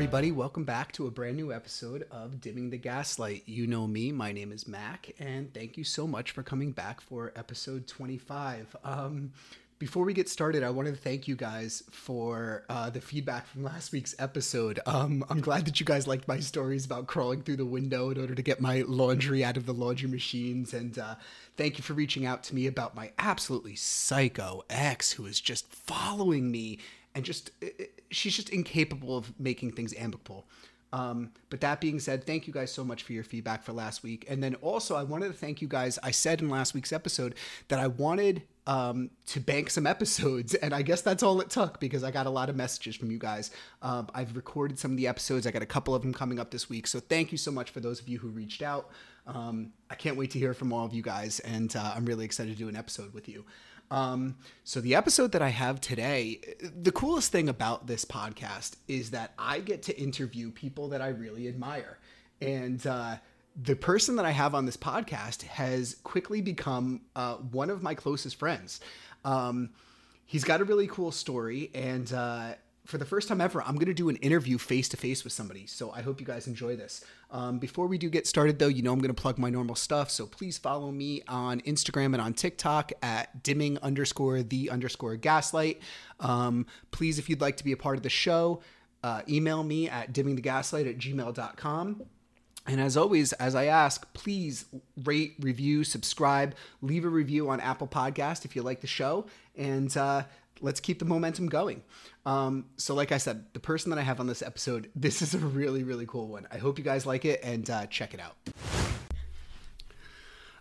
Everybody, welcome back to a brand new episode of Dimming the Gaslight. You know me, my name is Mac, and thank you so much for coming back for episode 25. Um, before we get started, I wanted to thank you guys for uh, the feedback from last week's episode. Um, I'm glad that you guys liked my stories about crawling through the window in order to get my laundry out of the laundry machines, and uh, thank you for reaching out to me about my absolutely psycho ex who is just following me and just she's just incapable of making things amicable. Um, but that being said, thank you guys so much for your feedback for last week. And then also, I wanted to thank you guys. I said in last week's episode that I wanted um, to bank some episodes, and I guess that's all it took because I got a lot of messages from you guys. Um, I've recorded some of the episodes. I got a couple of them coming up this week. So thank you so much for those of you who reached out. Um, I can't wait to hear from all of you guys, and uh, I'm really excited to do an episode with you. Um, so the episode that I have today, the coolest thing about this podcast is that I get to interview people that I really admire. And uh, the person that I have on this podcast has quickly become uh, one of my closest friends. Um, he's got a really cool story, and uh, for the first time ever, I'm going to do an interview face to face with somebody. So I hope you guys enjoy this. Um, before we do get started, though, you know I'm going to plug my normal stuff. So please follow me on Instagram and on TikTok at dimming underscore the underscore gaslight. Um, please, if you'd like to be a part of the show, uh, email me at dimmingthegaslight at gmail.com. And as always, as I ask, please rate, review, subscribe, leave a review on Apple Podcast if you like the show, and uh, let's keep the momentum going. Um, so, like I said, the person that I have on this episode, this is a really, really cool one. I hope you guys like it and uh, check it out.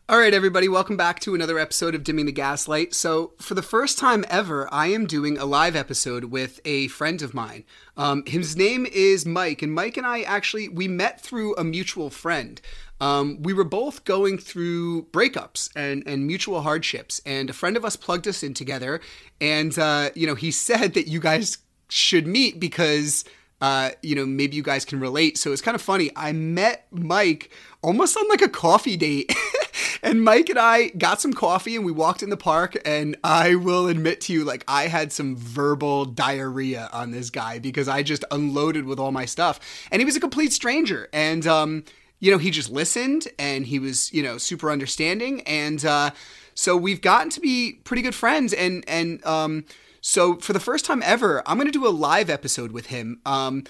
All right, everybody, welcome back to another episode of Dimming the Gaslight. So, for the first time ever, I am doing a live episode with a friend of mine. Um, his name is Mike, and Mike and I actually we met through a mutual friend. Um, we were both going through breakups and, and mutual hardships, and a friend of us plugged us in together. And uh, you know, he said that you guys should meet because uh, you know, maybe you guys can relate. So it's kind of funny. I met Mike almost on like a coffee date. and Mike and I got some coffee and we walked in the park. And I will admit to you, like, I had some verbal diarrhea on this guy because I just unloaded with all my stuff. And he was a complete stranger. And, um, you know, he just listened and he was, you know, super understanding. And, uh, so we've gotten to be pretty good friends. And, and, um, so for the first time ever, I'm going to do a live episode with him. Um,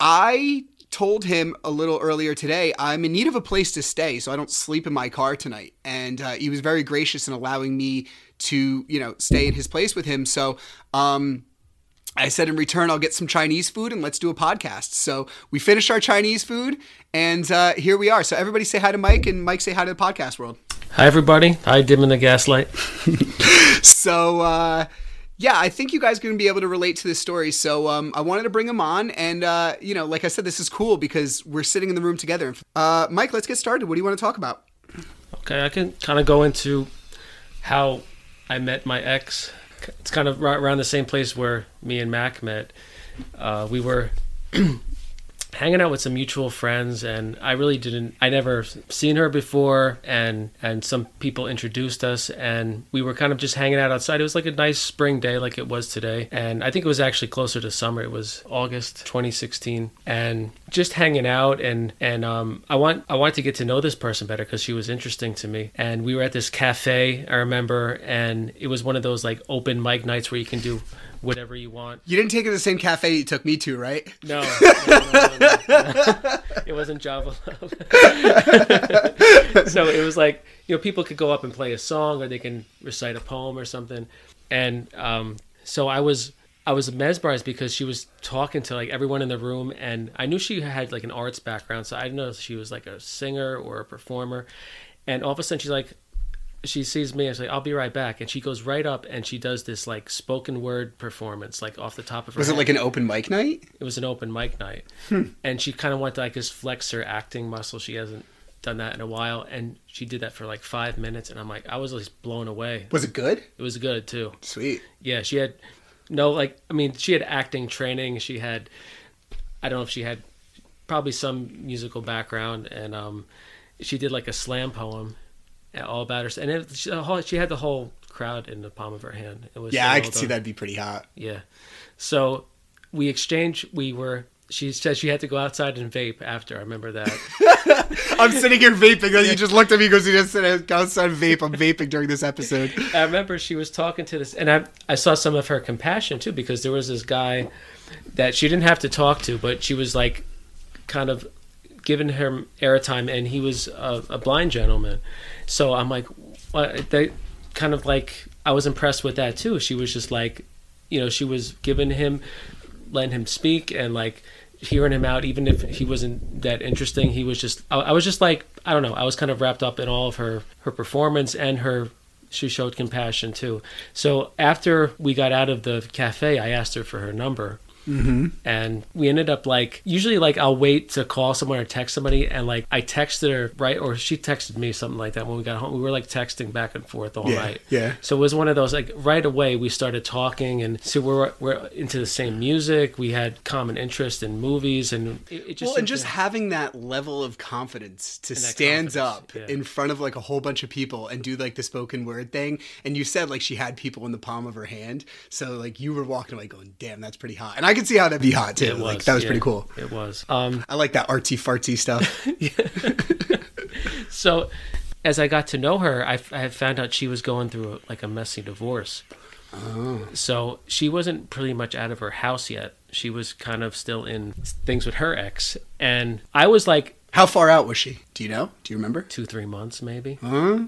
I told him a little earlier today I'm in need of a place to stay, so I don't sleep in my car tonight. And uh, he was very gracious in allowing me to, you know, stay in his place with him. So, um, I said in return, I'll get some Chinese food and let's do a podcast. So we finished our Chinese food and uh, here we are. So everybody say hi to Mike and Mike say hi to the podcast world. Hi, everybody. Hi, Dimming the Gaslight. so, uh, yeah, I think you guys are going to be able to relate to this story. So um, I wanted to bring him on. And, uh, you know, like I said, this is cool because we're sitting in the room together. Uh, Mike, let's get started. What do you want to talk about? Okay, I can kind of go into how I met my ex. It's kind of right around the same place where me and Mac met. Uh, we were hanging out with some mutual friends and I really didn't I never seen her before and and some people introduced us and we were kind of just hanging out outside. It was like a nice spring day like it was today and I think it was actually closer to summer. It was August 2016 and just hanging out and and um I want I wanted to get to know this person better because she was interesting to me and we were at this cafe I remember and it was one of those like open mic nights where you can do whatever you want. You didn't take it to the same cafe you took me to, right? No, no, no, no, it wasn't Java Love. so it was like you know people could go up and play a song or they can recite a poem or something, and um, so I was I was mesmerized because she was talking to like everyone in the room, and I knew she had like an arts background, so I didn't know if she was like a singer or a performer, and all of a sudden she's like, she sees me. I say, "I'll be right back," and she goes right up and she does this like spoken word performance, like off the top of her. Was it head. like an open mic night? It was an open mic night, and she kind of wanted to like just flex her acting muscle. She hasn't done that in a while, and she did that for like five minutes, and I'm like, I was just blown away. Was it good? It was good too. Sweet. Yeah, she had no like. I mean, she had acting training. She had, I don't know if she had probably some musical background, and um, she did like a slam poem, all about her. And it, she, whole- she had the whole crowd in the palm of her hand. It was Yeah, so I could see that'd be pretty hot. Yeah. So we exchanged. We were. She said she had to go outside and vape after. I remember that. I'm sitting here vaping, and you just looked at me because you just said, "Go outside and vape." I'm vaping during this episode. I remember she was talking to this, and I I saw some of her compassion too because there was this guy that she didn't have to talk to, but she was like kind of giving him airtime, and he was a, a blind gentleman. So I'm like, what? They kind of like I was impressed with that too. She was just like, you know, she was giving him, letting him speak, and like hearing him out, even if he wasn't that interesting. He was just, I, I was just like, I don't know, I was kind of wrapped up in all of her her performance and her. She showed compassion too. So after we got out of the cafe, I asked her for her number, Mm-hmm. and we ended up like usually like I'll wait to call someone or text somebody and like I texted her right or she texted me something like that when we got home we were like texting back and forth all Yeah, night yeah. so it was one of those like right away we started talking and so we're we're into the same music we had common interest in movies and it, it just well, and just to- having that level of confidence to stand up yeah. in front of like a whole bunch of people and do like the spoken word thing. And you said like she had people in the palm of her hand, so like you were walking away going, "Damn, that's pretty hot." And I could see how that'd be hot too. was like that was yeah, pretty cool. it was um I like that artsy fartsy stuff. so as I got to know her, I, I found out she was going through a, like a messy divorce. So she wasn't pretty much out of her house yet. She was kind of still in things with her ex, and I was like how far out was she? Do you know? Do you remember? two, three months maybe, Huh?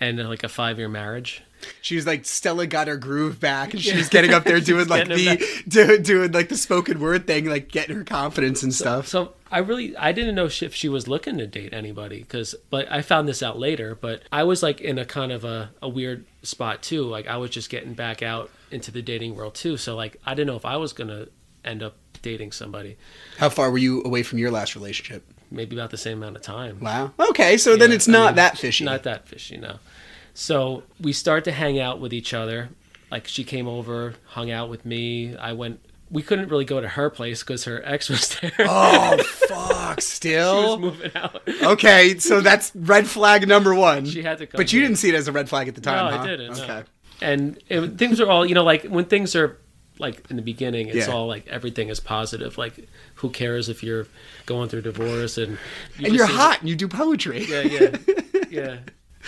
and like a five-year marriage. She was like Stella got her groove back, and she was getting up there doing like the doing, doing like the spoken word thing, like getting her confidence and stuff. So I really I didn't know if she was looking to date anybody because but I found this out later. But I was like in a kind of a, a weird spot too. Like I was just getting back out into the dating world too. So like I didn't know if I was gonna end up dating somebody. How far were you away from your last relationship? Maybe about the same amount of time. Wow. Okay, so then Yeah, it's I not mean, that fishy. Not that fishy, no. So we start to hang out with each other. Like she came over, hung out with me. I went. We couldn't really go to her place because her ex was there. oh fuck! she was Still. moving out. okay, so that's red flag number one. She had to come But you here. didn't see it as a red flag at the time. No, huh? I didn't. no. Okay. And it, things are all you know, like when things are like in the beginning, it's Yeah. all like everything is positive. Like who cares if you're going through divorce and you and you're hot and you do poetry. Yeah, yeah, yeah.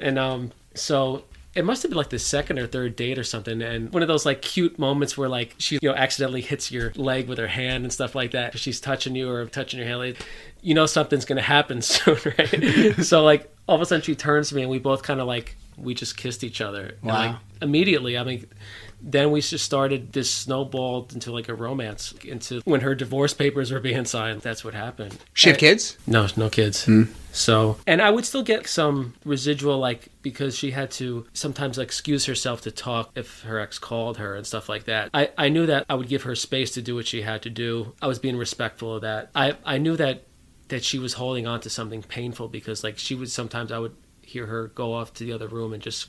And um, so it must have been like the second or third date or something, and one of those like cute moments where like she you know accidentally hits your leg with her hand and stuff like that. She's touching you or touching your hand. Like, you know something's gonna happen soon, right? so like all of a sudden she turns to me and we both kind of like we just kissed each other. And, like immediately, I mean. Then we just started this snowballed into like a romance into when her divorce papers were being signed. That's what happened. She have kids? No, no kids. Hmm. So, and I would still get some residual, like because she had to sometimes excuse herself to talk if her ex called her and stuff like that. I I knew that I would give her space to do what she had to do. I was being respectful of that. I I knew that that she was holding on to something painful because like she would sometimes I would hear her go off to the other room and just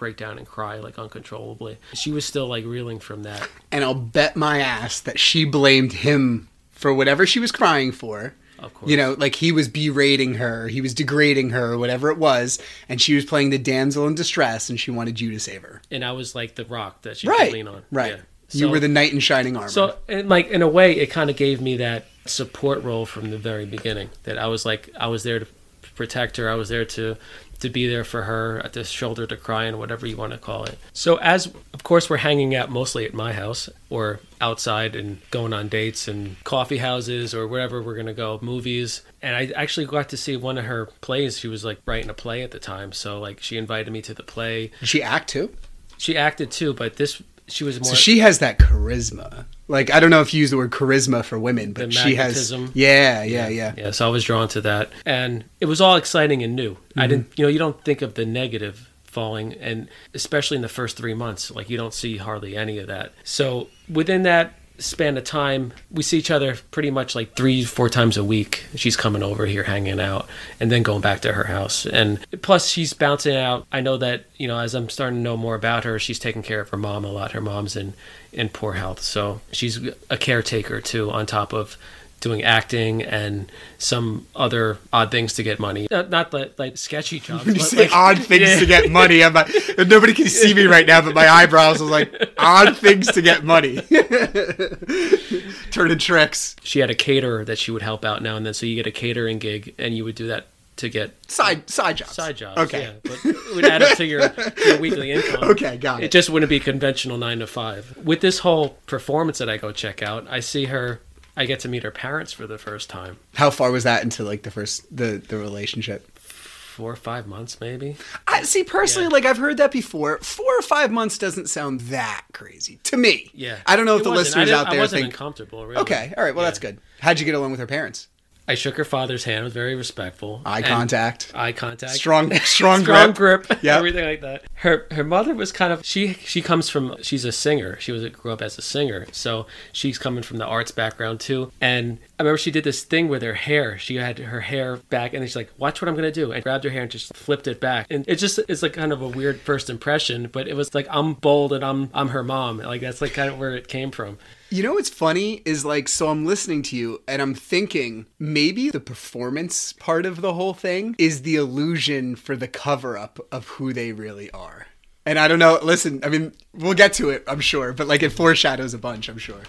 break down and cry like uncontrollably. She was still like reeling from that. And I'll bet my ass that she blamed him for whatever she was crying for. Of course. You know, like he was berating her, he was degrading her, whatever it was, and she was playing the damsel in distress, and she wanted you to save her. and I was like the rock that she Right, could lean on. right. Yeah. you were the knight in shining armor. So, and like in a way, it kind of gave me that support role from the very beginning. That I was like, I was there to protect her. I was there to to be there for her at the shoulder to cry and whatever you want to call it. So, as of course, we're hanging out mostly at my house or outside and going on dates and coffee houses or wherever we're gonna go, movies. And I actually got to see one of her plays. She was like writing a play at the time, so like she invited me to the play. Did she act too? She acted too, but this she was more. So she has that charisma. Like I don't know if you use the word charisma for women, but she has. Yeah, yeah, yeah. Yeah, so I was drawn to that, and it was all exciting and new. I Mm-hmm. didn't, you know, you don't think of the negative falling, and especially in the first three months, like you don't see hardly any of that. So within that span of time, we see each other pretty much like three, four times a week. She's coming over here, hanging out, and then going back to her house. And plus, she's bouncing out. I know that you know, as I'm starting to know more about her, she's taking care of her mom a lot. Her mom's in in poor health, so she's a caretaker too, on top of doing acting and some other odd things to get money. Not, not like, like sketchy jobs. When you but say like- odd things Yeah. to get money, I'm like, nobody can see me right now, but my eyebrows are like odd things to get money. Turning tricks, She had a caterer that she would help out now and then, so you get a catering gig, and you would do that to get side side jobs. side jobs. Okay. yeah, but it would add up to your, your weekly income. Okay, got it. It just wouldn't be conventional nine to five. With this whole performance that I go check out, I see her. I get to meet her parents for the first time. How far was that into like the first the the relationship? Four or five months, maybe. I see personally, Yeah. like I've heard that before. Four or five months doesn't sound that crazy to me. Yeah, I don't know if It the wasn't. Listeners out I there wasn't think. uncomfortable. Really. Okay, all right, well Yeah. that's good. How'd you get along with her parents? I shook her father's hand. Was very respectful. Eye contact, Eye contact. strong, strong, strong grip. grip, Yep. everything like that. Her her mother was kind of she she comes from she's a singer. She was grew up as a singer, so she's coming from the arts background too. And I remember she did this thing with her hair. She had her hair back, and she's like, "Watch what I'm gonna do," and grabbed her hair and just flipped it back. And it just it's like kind of a weird first impression, but it was like I'm bold and I'm I'm her mom. Like that's like kind of where it came from. You know what's funny is like, so I'm listening to you and I'm thinking maybe the performance part of the whole thing is the illusion for the cover up of who they really are. And I don't know, listen, I mean, we'll get to it, I'm sure, but like it foreshadows a bunch, I'm sure.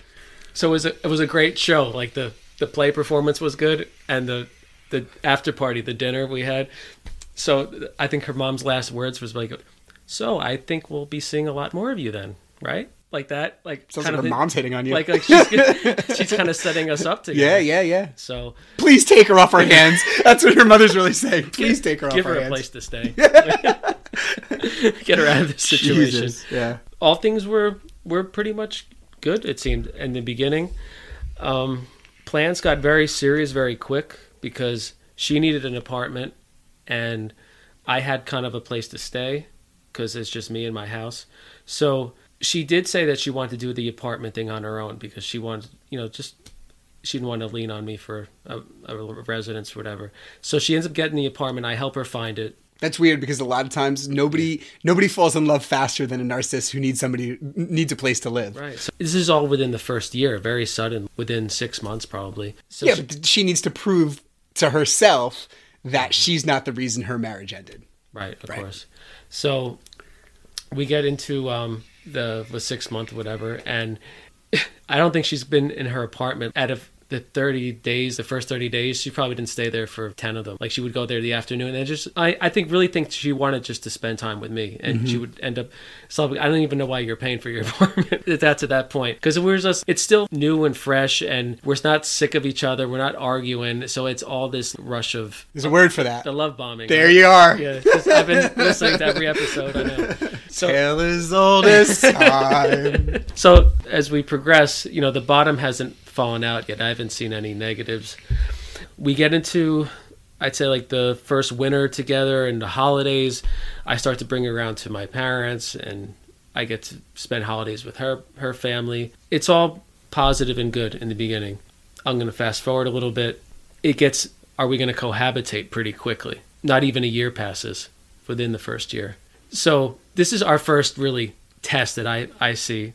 So it was a, it was a great show. Like the the play performance was good, and the the after party, the dinner we had. So I think her mom's last words was like, "So I think we'll be seeing a lot more of you then, right?" Like that, like Sounds kind like of her mom's hitting on you. like like she's she's kind of setting us up together. yeah, yeah, yeah. So Please take her off our hands. That's what her mother's really saying. Please take her off our hands. give her a hands. place to stay. Get her out of this situation. Jesus, Yeah. all things were were pretty much good. It seemed in the beginning. Um, plans got very serious very quick because she needed an apartment, and I had kind of a place to stay because it's just me and my house. So she did say that she wanted to do the apartment thing on her own because she wanted, you know, just she didn't want to lean on me for a, a residence or whatever. So she ends up getting the apartment. I help her find it. That's weird because a lot of times nobody nobody falls in love faster than a narcissist who needs somebody needs a place to live. Right. So this is all within the first year, very sudden, within six months probably. So Yeah, she- but she needs to prove to herself that she's not the reason her marriage ended. right, of Right. course. So we get into um, the the six month whatever, and I don't think she's been in her apartment out of the 30 days, the first 30 days, she probably didn't stay there for 10 of them. Like she would go there the afternoon and just, I, I think really think she wanted just to spend time with me and she mm-hmm. would end up solving, I don't even know why you're paying for your apartment. That's at that point. Cause we're just, it's still new and fresh and we're not sick of each other. We're not arguing. So it's all this rush of There's a word for that. the love bombing. There right? you are. Yeah. 'cause I've been listening to every episode. I know. So, Tale as old as time. so as we progress, you know, the bottom hasn't fallen out yet. I haven't seen any negatives. We get into, I'd say, like the first winter together and the holidays. I start to bring her around to my parents, and I get to spend holidays with her her family. It's all positive and good in the beginning. I'm going to fast forward a little bit. It gets, are we going to cohabitate pretty quickly? Not even a year passes within the first year. So this is our first really test that I, I see.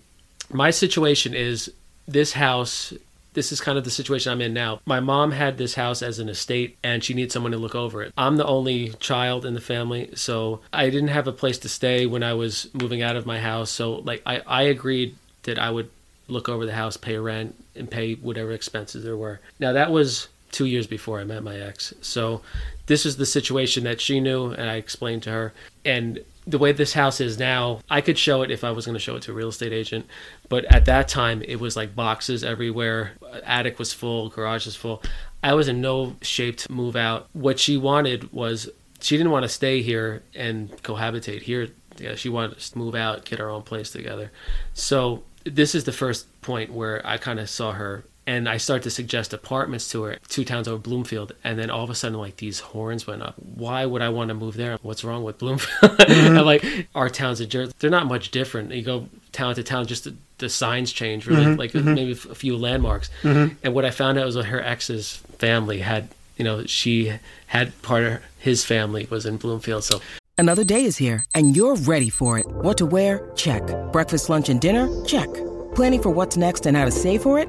My situation is this house, this is kind of the situation I'm in now. My mom had this house as an estate and she needs someone to look over it. I'm the only child in the family, so I didn't have a place to stay when I was moving out of my house. So like I, I agreed that I would look over the house, pay rent, and pay whatever expenses there were. Now that was two years before I met my ex. So this is the situation that she knew and I explained to her. And the way this house is now, I could show it if I was going to show it to a real estate agent. But at that time, it was like boxes everywhere. Attic was full, garage was full. I was in no shape to move out. What she wanted was she didn't want to stay here and cohabitate here. Yeah, she wanted to move out, get our own place together. So this is the first point where I kind of saw her and I started to suggest apartments to her, two towns over Bloomfield, and then all of a sudden, like these horns went up. Why would I want to move there? What's wrong with Bloomfield? Mm-hmm. like our towns in Jersey, they're not much different. You go town to town, just the, the signs change, really, mm-hmm. like mm-hmm. maybe a few landmarks. Mm-hmm. And what I found out was that her ex's family had, you know, she had part of his family was in Bloomfield, so. Another day is here, and you're ready for it. What to wear? Check. Breakfast, lunch, and dinner? Check. Planning for what's next and how to save for it?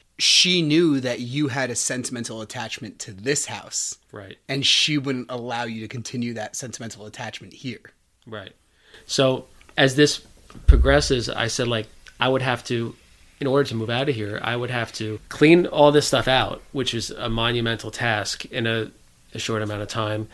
she knew that you had a sentimental attachment to this house. Right. And she wouldn't allow you to continue that sentimental attachment here. Right. So as this progresses, I said like I would have to in order to move out of here, I would have to clean all this stuff out, which is a monumental task in a, a short amount of time.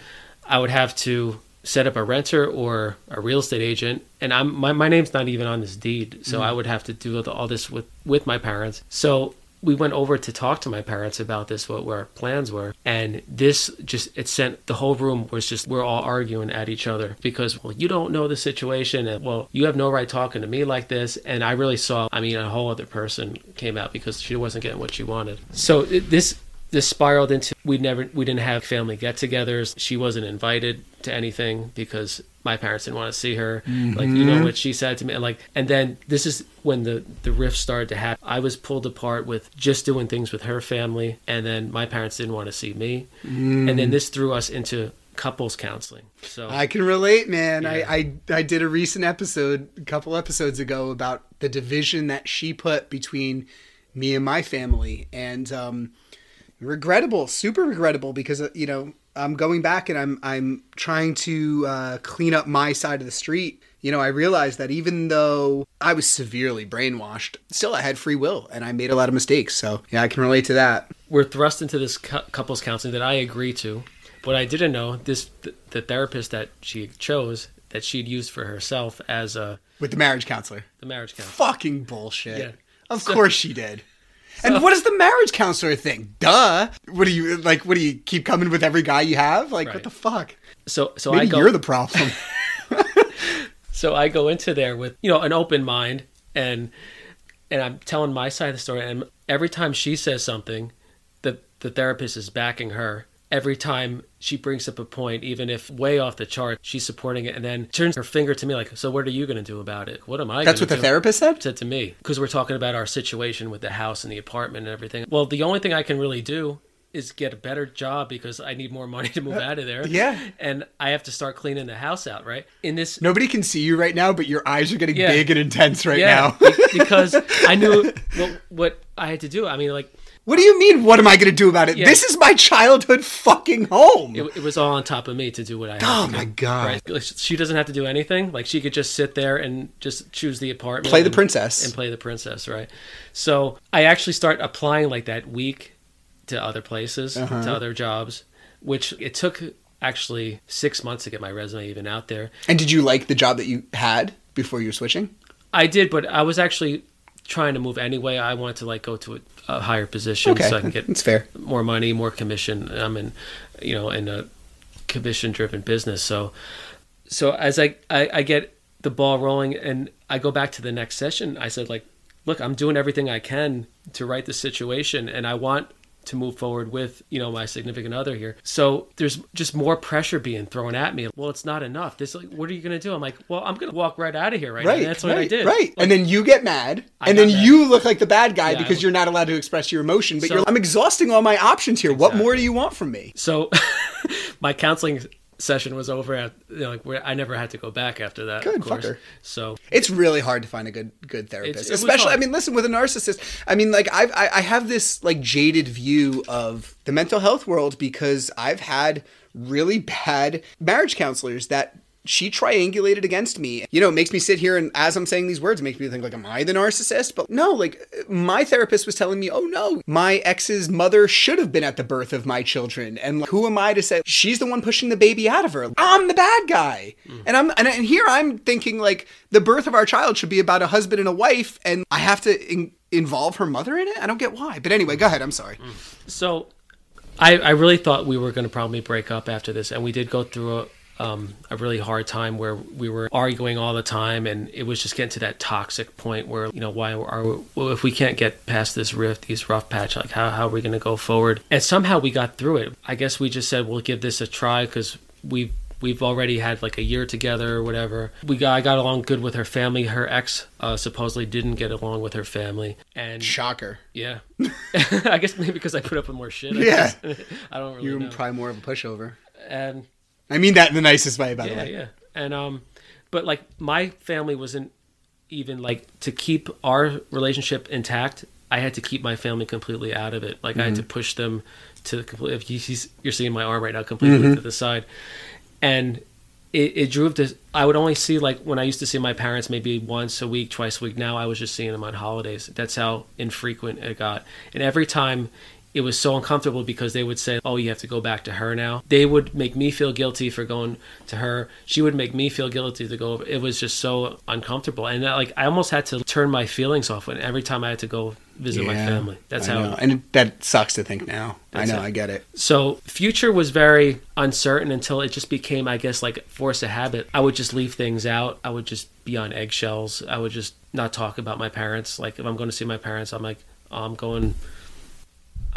I would have to set up a renter or a real estate agent and i'm my, my name's not even on this deed so mm. i would have to do all this with with my parents so we went over to talk to my parents about this, what our plans were. And this just, it sent the whole room was just, we're all arguing at each other because, well, you don't know the situation. And, well, you have no right talking to me like this. And I really saw, I mean, a whole other person came out because she wasn't getting what she wanted. So this, this spiraled into we never we didn't have family get-togethers. She wasn't invited to anything because my parents didn't want to see her. Mm-hmm. Like you know mm-hmm. what she said to me, and like and then this is when the the rift started to happen. I was pulled apart with just doing things with her family, and then my parents didn't want to see me, mm. and then this threw us into couples counseling. So I can relate, man. Yeah. I, I I did a recent episode a couple episodes ago about the division that she put between me and my family, and um regrettable, super regrettable because uh, you know I'm going back and I'm I'm trying to uh, clean up my side of the street. You know, I realized that even though I was severely brainwashed, still I had free will and I made a lot of mistakes. So yeah, I can relate to that. We're thrust into this cu- couples counseling that I agree to. but I didn't know, this the, the therapist that she chose that she'd used for herself as a with the marriage counselor. The marriage counselor. Fucking bullshit. Yeah. Of so, course she did. So, and what does the marriage counselor think? Duh. What do you like? What do you keep coming with every guy you have? Like, right. what the fuck? So, so Maybe I go, you're the problem. so I go into there with you know an open mind and and I'm telling my side of the story. And every time she says something, the the therapist is backing her every time she brings up a point, even if way off the chart, she's supporting it and then turns her finger to me like, So what are you going to do about it? What am I That's what do? the therapist said? Said to me. Because we're talking about our situation with the house and the apartment and everything. Well, the only thing I can really do is get a better job because I need more money to move uh, out of there. Yeah. And I have to start cleaning the house out, right? In this Nobody can see you right now, but your eyes are getting yeah. big and intense right yeah, now. because I knew what what I had to do. I mean, like what do you mean? What am I going to do about it? Yeah. This is my childhood fucking home. It, it, was all on top of me to do what I. Oh my god! Right? She doesn't have to do anything. Like she could just sit there and just choose the apartment, play the princess, and play the princess. Right. So I actually start applying like that week to other places, uh-huh. to other jobs, which it took actually six months to get my resume even out there. And did you like the job that you had before you were switching? I did, but I was actually trying to move anyway. I wanted to like go to a, a higher position okay. so I can get it's fair more money, more commission. I'm in, you know, in a commission driven business. So, so as I, I I get the ball rolling and I go back to the next session, I said like, look, I'm doing everything I can to right the situation, and I want to move forward with you know my significant other here so there's just more pressure being thrown at me well it's not enough this like what are you gonna do i'm like well i'm gonna walk right out of here right, now. Right. And that's what right, i did Right. Like, and then you get mad. I and then mad. you look like the bad guy Yeah, because I- you're not allowed to express your emotion. But So- I'm exhausting all my options here. What more do you want from me? so my counseling session was over at you know, like where i never had to go back after that Good, of course fucker. so It's really hard to find a good good therapist, especially. I mean, listen, with a narcissist. I mean, like I've, I I have this like jaded view of the mental health world because I've had really bad marriage counselors that she triangulated against me. You know, it makes me sit here and as I'm saying these words, it makes me think like, am I the narcissist? But no, like my therapist was telling me, oh no, my ex's mother should have been at the birth of my children, and like, who am I to say she's the one pushing the baby out of her? I'm the bad guy, and I'm and, and here I'm thinking like the birth of our child should be about a husband and a wife, and I have to in, involve her mother in it. I don't get why. But anyway, go ahead. I'm sorry. So, I, I really thought we were going to probably break up after this, and we did go through a, um, a really hard time where we were arguing all the time, and it was just getting to that toxic point where you know why are we, well, if we can't get past this rift, these rough patch, like how how are we going to go forward? And somehow we got through it. I guess we just said we'll give this a try because we. We've already had like a year together or whatever. We got I got along good with her family. Her ex uh, supposedly didn't get along with her family, and Shocker. yeah, I guess maybe because I put up with more shit. I Yeah. guess. I don't really You're know. probably more of a pushover. and I mean that in the nicest way, by the way. yeah, and um, but like my family wasn't even like to keep our relationship intact. I had to keep my family completely out of it. Like I had to push them to the complete. If you, see- you're seeing my arm right now, completely to the side, and it, it drove to. I would only see like when I used to see my parents maybe once a week, twice a week. Now I was just seeing them on holidays. That's how infrequent it got. And every time it was so uncomfortable because they would say, "Oh, you have to go back to her now." They would make me feel guilty for going to her. She would make me feel guilty to go. It was just so uncomfortable, and like I almost had to turn my feelings off when every time I had to go visit my family. That's I how. know. and that sucks to think now. I know, it. I get it. So future was very uncertain until it just became, I guess, like force of habit. I would just leave things out. I would just be on eggshells. I would just not talk about my parents. Like if I'm going to see my parents, I'm like, oh, I'm going.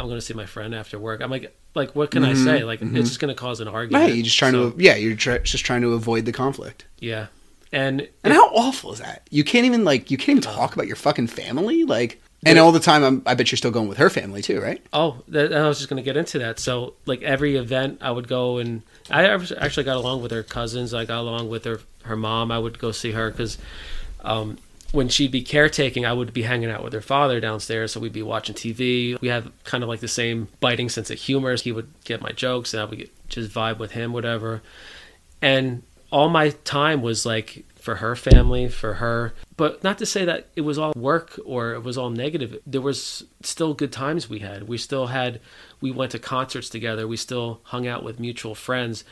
I'm going to see my friend after work. I'm like, like what can I say? Like it's just going to cause an argument. Right, you're just trying So, to, yeah, you're just trying to avoid the conflict. yeah, and And how awful is that? You can't even like, you can't even talk about your fucking family, like, and all the time. I'm, I bet you're still going with her family too, right? Oh, that, I was just going to get into that. So, like every event, I would go and I actually got along with her cousins. I got along with her her mom. I would go see her because um, when she'd be caretaking, I would be hanging out with her father downstairs. So we'd be watching TV. We have kind of like the same biting sense of humor. He would get my jokes, and I would get, just vibe with him, whatever. And all my time was like for her family, for her. But not to say that it was all work or it was all negative. There was still good times we had. We still had, we went to concerts together. We still hung out with mutual friends.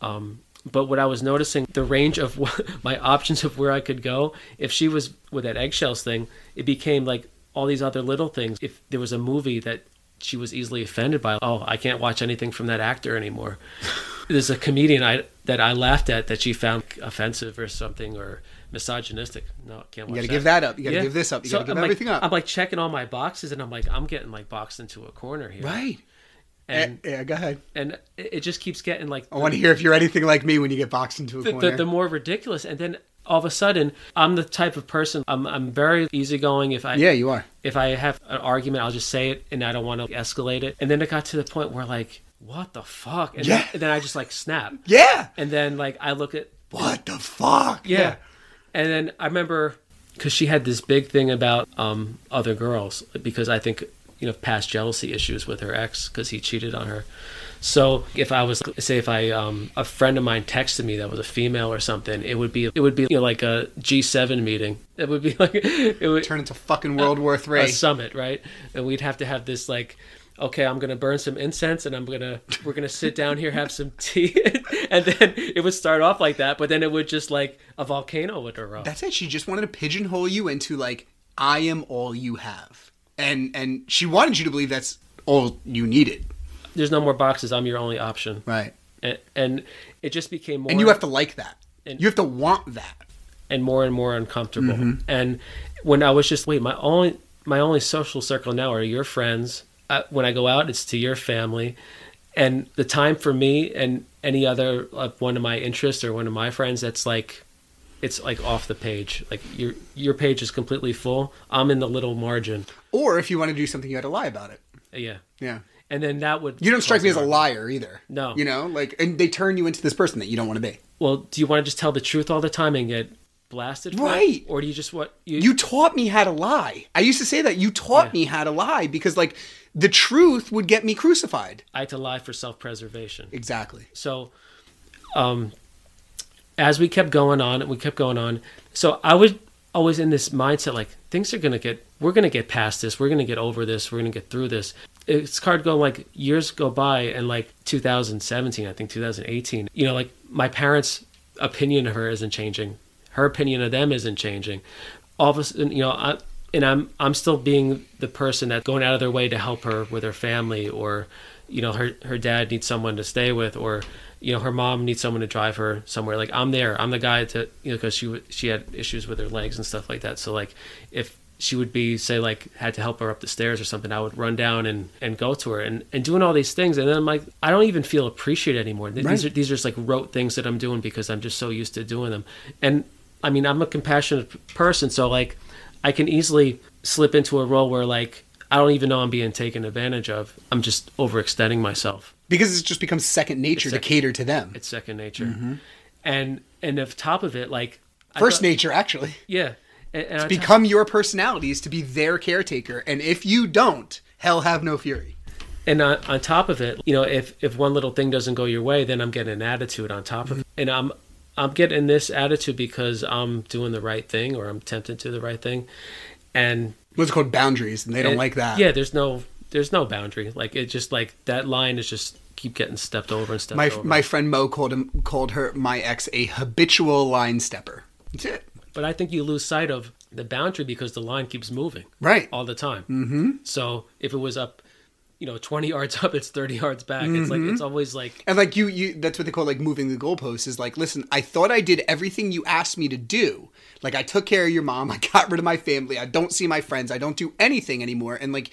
Um, but what I was noticing, the range of what, my options of where I could go, if she was with that eggshells thing, it became like all these other little things. If there was a movie that she was easily offended by, oh, I can't watch anything from that actor anymore. There's a comedian I that I laughed at that she found offensive or something or misogynistic. No, I can't watch You got to give that up. You got to Yeah. give this up. You So got to give I'm like- everything up. I'm like checking all my boxes, and I'm like, I'm getting like boxed into a corner here, right. And Eh, yeah, go ahead. and it just keeps getting like I want to hear if you're anything like me when you get boxed into a the, corner. the, the more ridiculous, and then all of a sudden, I'm the type of person. I'm I'm very easygoing. If I yeah, you are. if I have an argument, I'll just say it, and I don't want to escalate it. And then it got to the point where like, what the fuck? And, Yeah. then, and then I just like snap. Yeah. And then like I look at What the fuck? yeah. And then I remember because she had this big thing about um, other girls because I think you know past jealousy issues with her ex because he cheated on her. So if I was say if I um, a friend of mine texted me that was a female or something, it would be it would be you know like a G7 meeting. It would be like it would Turn into fucking World War Three. a summit, right? And we'd have to have this like, okay, I'm gonna burn some incense and I'm gonna we're gonna sit down here, have some tea, and then it would start off like that, but then it would just like a volcano would erupt. That's it. She just wanted to pigeonhole you into like, I am all you have, and and she wanted you to believe that's all you needed. There's no more boxes. I'm your only option, Right. and, and it just became more And you have to like that. And- you have to want that. and more and more uncomfortable. Mm-hmm. And when I was just wait, my only my only social circle now are your friends uh, when I go out, it's to your family, and the time for me and any other uh, one of my interests or one of my friends that's like it's like off the page like your your page is completely full i'm in the little margin Or if you want to do something, you had to lie about it. Uh, yeah Yeah. and then that would You don't strike me as a liar either. No. You know, like, and they turn you into this person that you don't want to be. well do you want to just tell the truth all the time and get blasted for it? Right. or do you just what you, You taught me how to lie. I used to say that you taught Yeah. me how to lie because, like, the truth would get me crucified. i had to lie for self-preservation Exactly. So, um, as we kept going on and we kept going on, so I was always in this mindset like things are gonna get, we're gonna get past this, we're gonna get over this, we're gonna get through this. It's hard going like years go by and like 2017, I think 2018, you know, like my parents' opinion of her isn't changing, her opinion of them isn't changing. All of a sudden, you know, I, and I'm I'm still being the person that's going out of their way to help her with her family, or you know, her her dad needs someone to stay with, or you know, her mom needs someone to drive her somewhere. Like I'm there, I'm the guy to you know, because she she had issues with her legs and stuff like that. So like if she would be say like had to help her up the stairs or something, I would run down and and go to her and and doing all these things, and then I'm like I don't even feel appreciated anymore. These are these are just like rote things that I'm doing because I'm just so used to doing them, and I mean I'm a compassionate person, so like I can easily slip into a role where like I don't even know I'm being taken advantage of. I'm just overextending myself. Because it's just becomes second nature to cater to them. It's second nature, mm-hmm. and and if top of it, like First thought- nature, actually. yeah, and, and I Become your personality is to be their caretaker. And if you don't, hell have no fury. and on, on top of it, you know, if if one little thing doesn't go your way, then I'm getting an attitude on top of it, mm-hmm. and I'm I'm getting this attitude because I'm doing the right thing or I'm tempted to the right thing, and What's called boundaries, and they don't and- like that. Yeah, there's no there's no boundary. Like it just like that line is just keep getting stepped over and stepped My over. my friend Mo called him called her my ex a habitual line stepper. That's it. But I think you lose sight of the boundary because the line keeps moving Right. all the time. Mm-hmm. So if it was up, you know, 20 yards up, it's 30 yards back. It's like, Mm-hmm. it's always like, And like you, you that's what they call like moving the goalposts. Is like, listen, I thought I did everything you asked me to do. Like I took care of your mom. I got rid of my family. I don't see my friends. I don't do anything anymore. And like,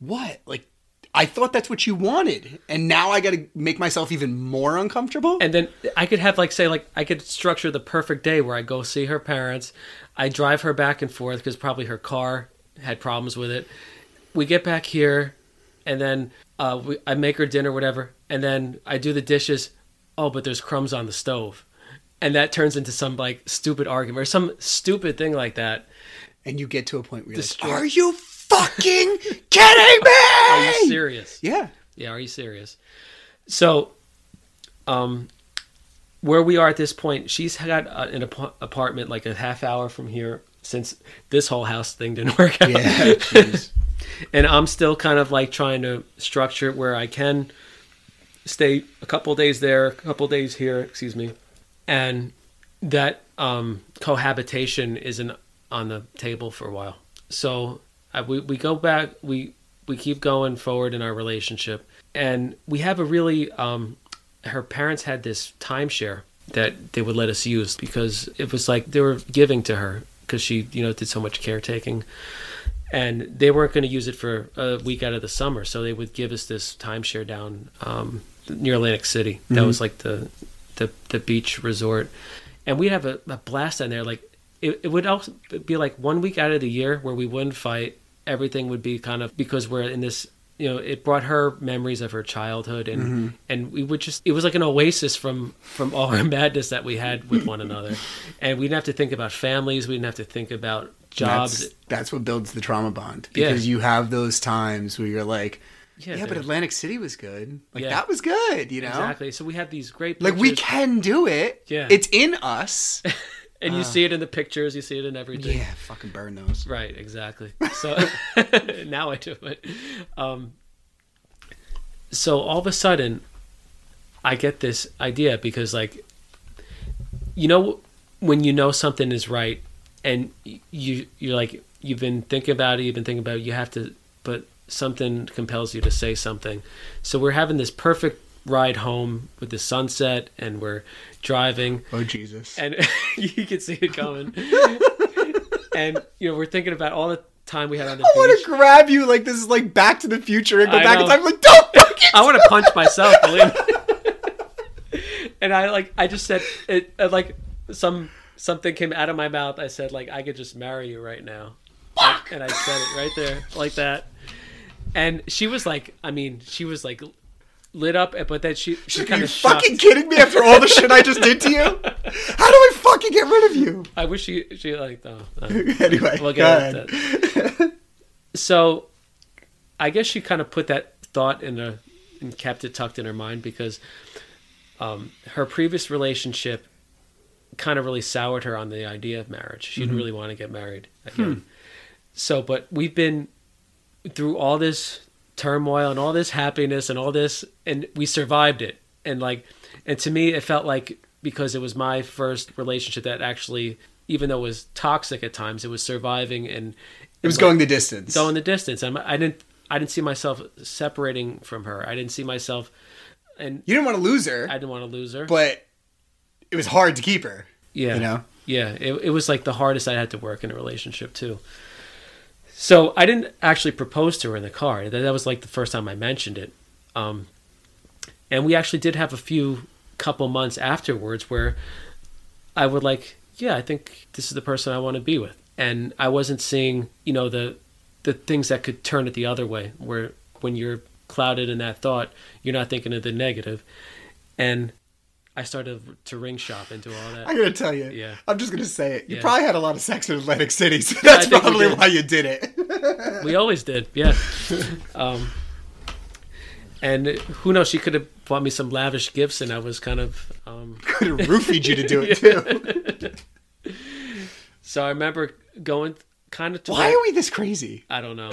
what? Like, I thought that's what you wanted, and now I got to make myself even more uncomfortable. and then I could have like, say, like, I could structure the perfect day where I go see her parents. I drive her back and forth because probably her car had problems with it. We get back here and then uh, we, I make her dinner, whatever. And then I do the dishes. Oh, but there's crumbs on the stove. And that turns into some like stupid argument or some stupid thing like that. and you get to a point where you're Destroy- like, "Are you fucking kidding me?" Are you serious? Yeah. Yeah, are you serious? So, um, where we are at this point, she's got an ap- apartment like a half hour from here since this whole house thing didn't work out. Yeah. and I'm still kind of like trying to structure it where I can stay a couple days there, a couple days here, excuse me, and that um, cohabitation isn't on the table for a while. So I, we we go back, we we keep going forward in our relationship, and we have a really. Um, her parents had this timeshare that they would let us use because it was like they were giving to her because she you know did so much caretaking and they weren't going to use it for a week out of the summer, so they would give us this timeshare down um, near Atlantic City. That was like the, the the beach resort, and we'd have a, a blast down there. Like it, it would also be like one week out of the year where we wouldn't fight. Everything would be kind of because we're in this. You know, it brought her memories of her childhood, and mm-hmm. and we would just. It was like an oasis from from all our madness that we had with one another, and we didn't have to think about families. We didn't have to think about jobs. That's, that's what builds the trauma bond Yeah. because you have those times where you're like, Yeah, yeah, but. Atlantic City was good. Like Yeah. that was good, you know. Exactly. So we have these great Like we can do it. Yeah. It's in us. and you see it in the pictures, you see it in everything. yeah, fucking burn those. Right. Exactly. So now I do it. Um, so all of a sudden, I get this idea because, like, you know, when you know something is right, and you you're like you've been thinking about it, you've been thinking about it, you have to, but something compels you to say something. So we're having this perfect ride home with the sunset, and we're driving, Oh Jesus. and you can see it coming. and you know, we're thinking about all the time we had on the I want to grab you like this is like Back to the Future and go I back in know. time. Like, don't fucking. I want to punch myself, believe me. and I like I just said it uh, like some something came out of my mouth. I said like I could just marry you right now. Fuck. And I said it right there like that. And she was like I mean, she was like lit up but that she she kind of shocked. fucking kidding me after all the shit I just did to you? How do I fucking get rid of you? I wish she she like oh, uh, Anyway, We'll go ahead. that. so I guess she kind of put that thought in a and kept it tucked in her mind because um, her previous relationship kind of really soured her on the idea of marriage. She didn't really want to get married again. So, but we've been through all this turmoil and all this happiness and all this, and we survived it. And like, and to me, it felt like because it was my first relationship that actually, even though it was toxic at times, it was surviving and It was going the distance. going the distance. And I didn't, I didn't see myself separating from her. I didn't see myself, and you didn't want to lose her, I didn't want to lose her. but it was hard to keep her. Yeah. You know? Yeah. It, it was like the hardest I had to work in a relationship too. So I didn't actually propose to her in the car. That, was like the first time I mentioned it. Um, and we actually did have a few couple months afterwards where I would like, yeah, I think this is the person I want to be with. And I wasn't seeing, you know, the the things that could turn it the other way, where when you're clouded in that thought, you're not thinking of the negative. And I started to ring shop into all that. I gotta tell you, Yeah. I'm just gonna say it. You Yeah. probably had a lot of sex in Atlantic City, so that's probably why you did it. We always did, yeah. um, and who knows? She could have bought me some lavish gifts, and I was kind of. Um, Could have roofied you to do it too. so I remember going kind of. To Why are we this crazy? I don't know.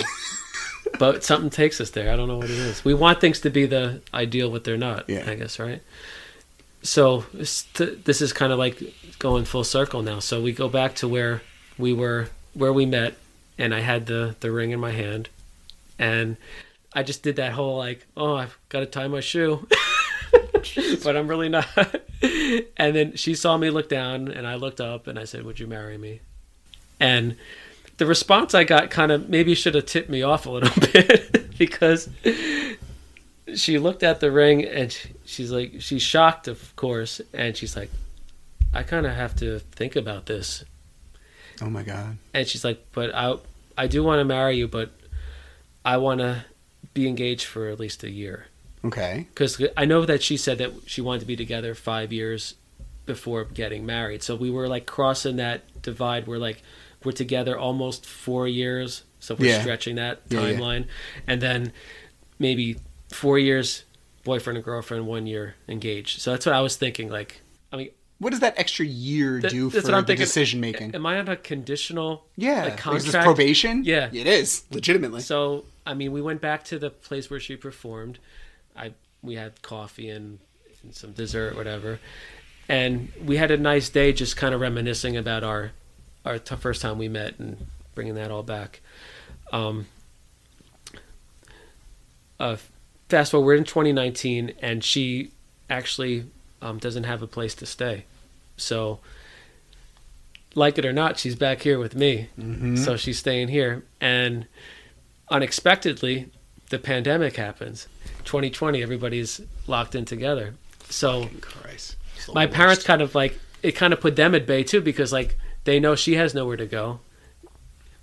but something takes us there. I don't know what it is. We want things to be the ideal, but they're not. Yeah. I guess right. So this, is kind of like going full circle now. So we go back to where we were, where we met, and I had the the ring in my hand, and I just did that whole like, oh, I've got to tie my shoe. but I'm really not. and then she saw me look down, and I looked up, and I said, "Would you marry me?" And the response I got kind of maybe should have tipped me off a little bit because she looked at the ring and she- she's like, she's shocked, of course, and she's like, I kind of have to think about this. Oh my god. And she's like, but I, I do want to marry you, but I want to be engaged for at least a year Okay. because I know that she said that she wanted to be together five years before getting married. So we were like crossing that divide. We're like we're together almost four years, so we're Yeah. stretching that Yeah, yeah. timeline, and then maybe four years boyfriend and girlfriend, one year engaged. So that's what I was thinking. Like, I mean, What does that extra year that- do for that's what I'm the thinking. decision making? Am I on a conditional? Yeah. like, Is this probation? Yeah. It is legitimately. So I mean, we went back to the place where she performed. I we had coffee and, and some dessert, whatever, and we had a nice day, just kind of reminiscing about our our t- first time we met and bringing that all back. Um, uh, fast forward, we're in 2019, and she actually um, doesn't have a place to stay, so. Like it or not, she's back here with me. So she's staying here. And unexpectedly, the pandemic happens. 2020, everybody's locked in together. So Christ. My worst. parents kind of like it kind of put them at bay too because like they know she has nowhere to go.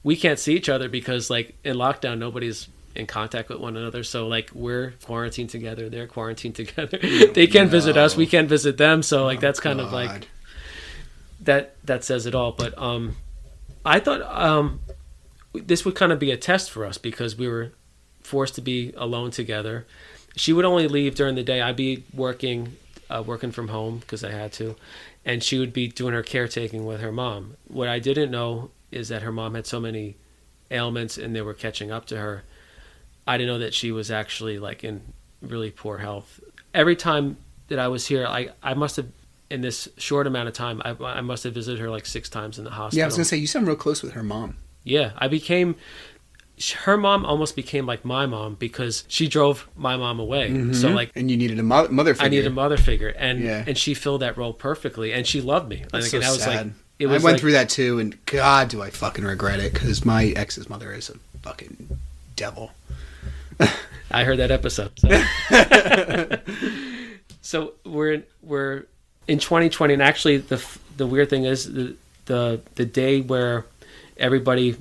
We can't see each other because like in lockdown nobody's in contact with one another. So like we're quarantined together, they're quarantined together. they can't visit us, we can't visit them. So like that's kind of like that that says it all. But um, I thought um, this would kind of be a test for us because we were forced to be alone together. She would only leave during the day. I'd be working, uh, working from home because I had to, and she would be doing her caretaking with her mom. What I didn't know is that her mom had so many ailments and they were catching up to her. I didn't know that she was actually like in really poor health. Every time that I was here, I I must have in this short amount of time, I, I must have visited her like six times in the hospital. Yeah, I was gonna say you sound real close with her mom. Yeah, I became her mom almost became like my mom because she drove my mom away. So mm-hmm. like And you needed a mo- mother figure. I needed a mother figure and Yeah. and she filled that role perfectly and she loved me. That's Like, so and I was sad. like it I went like- through that too, and God, do I fucking regret it because my ex's mother is a fucking devil. I heard that episode. So, so we're we're in 2020, and actually the the weird thing is the the the day where everybody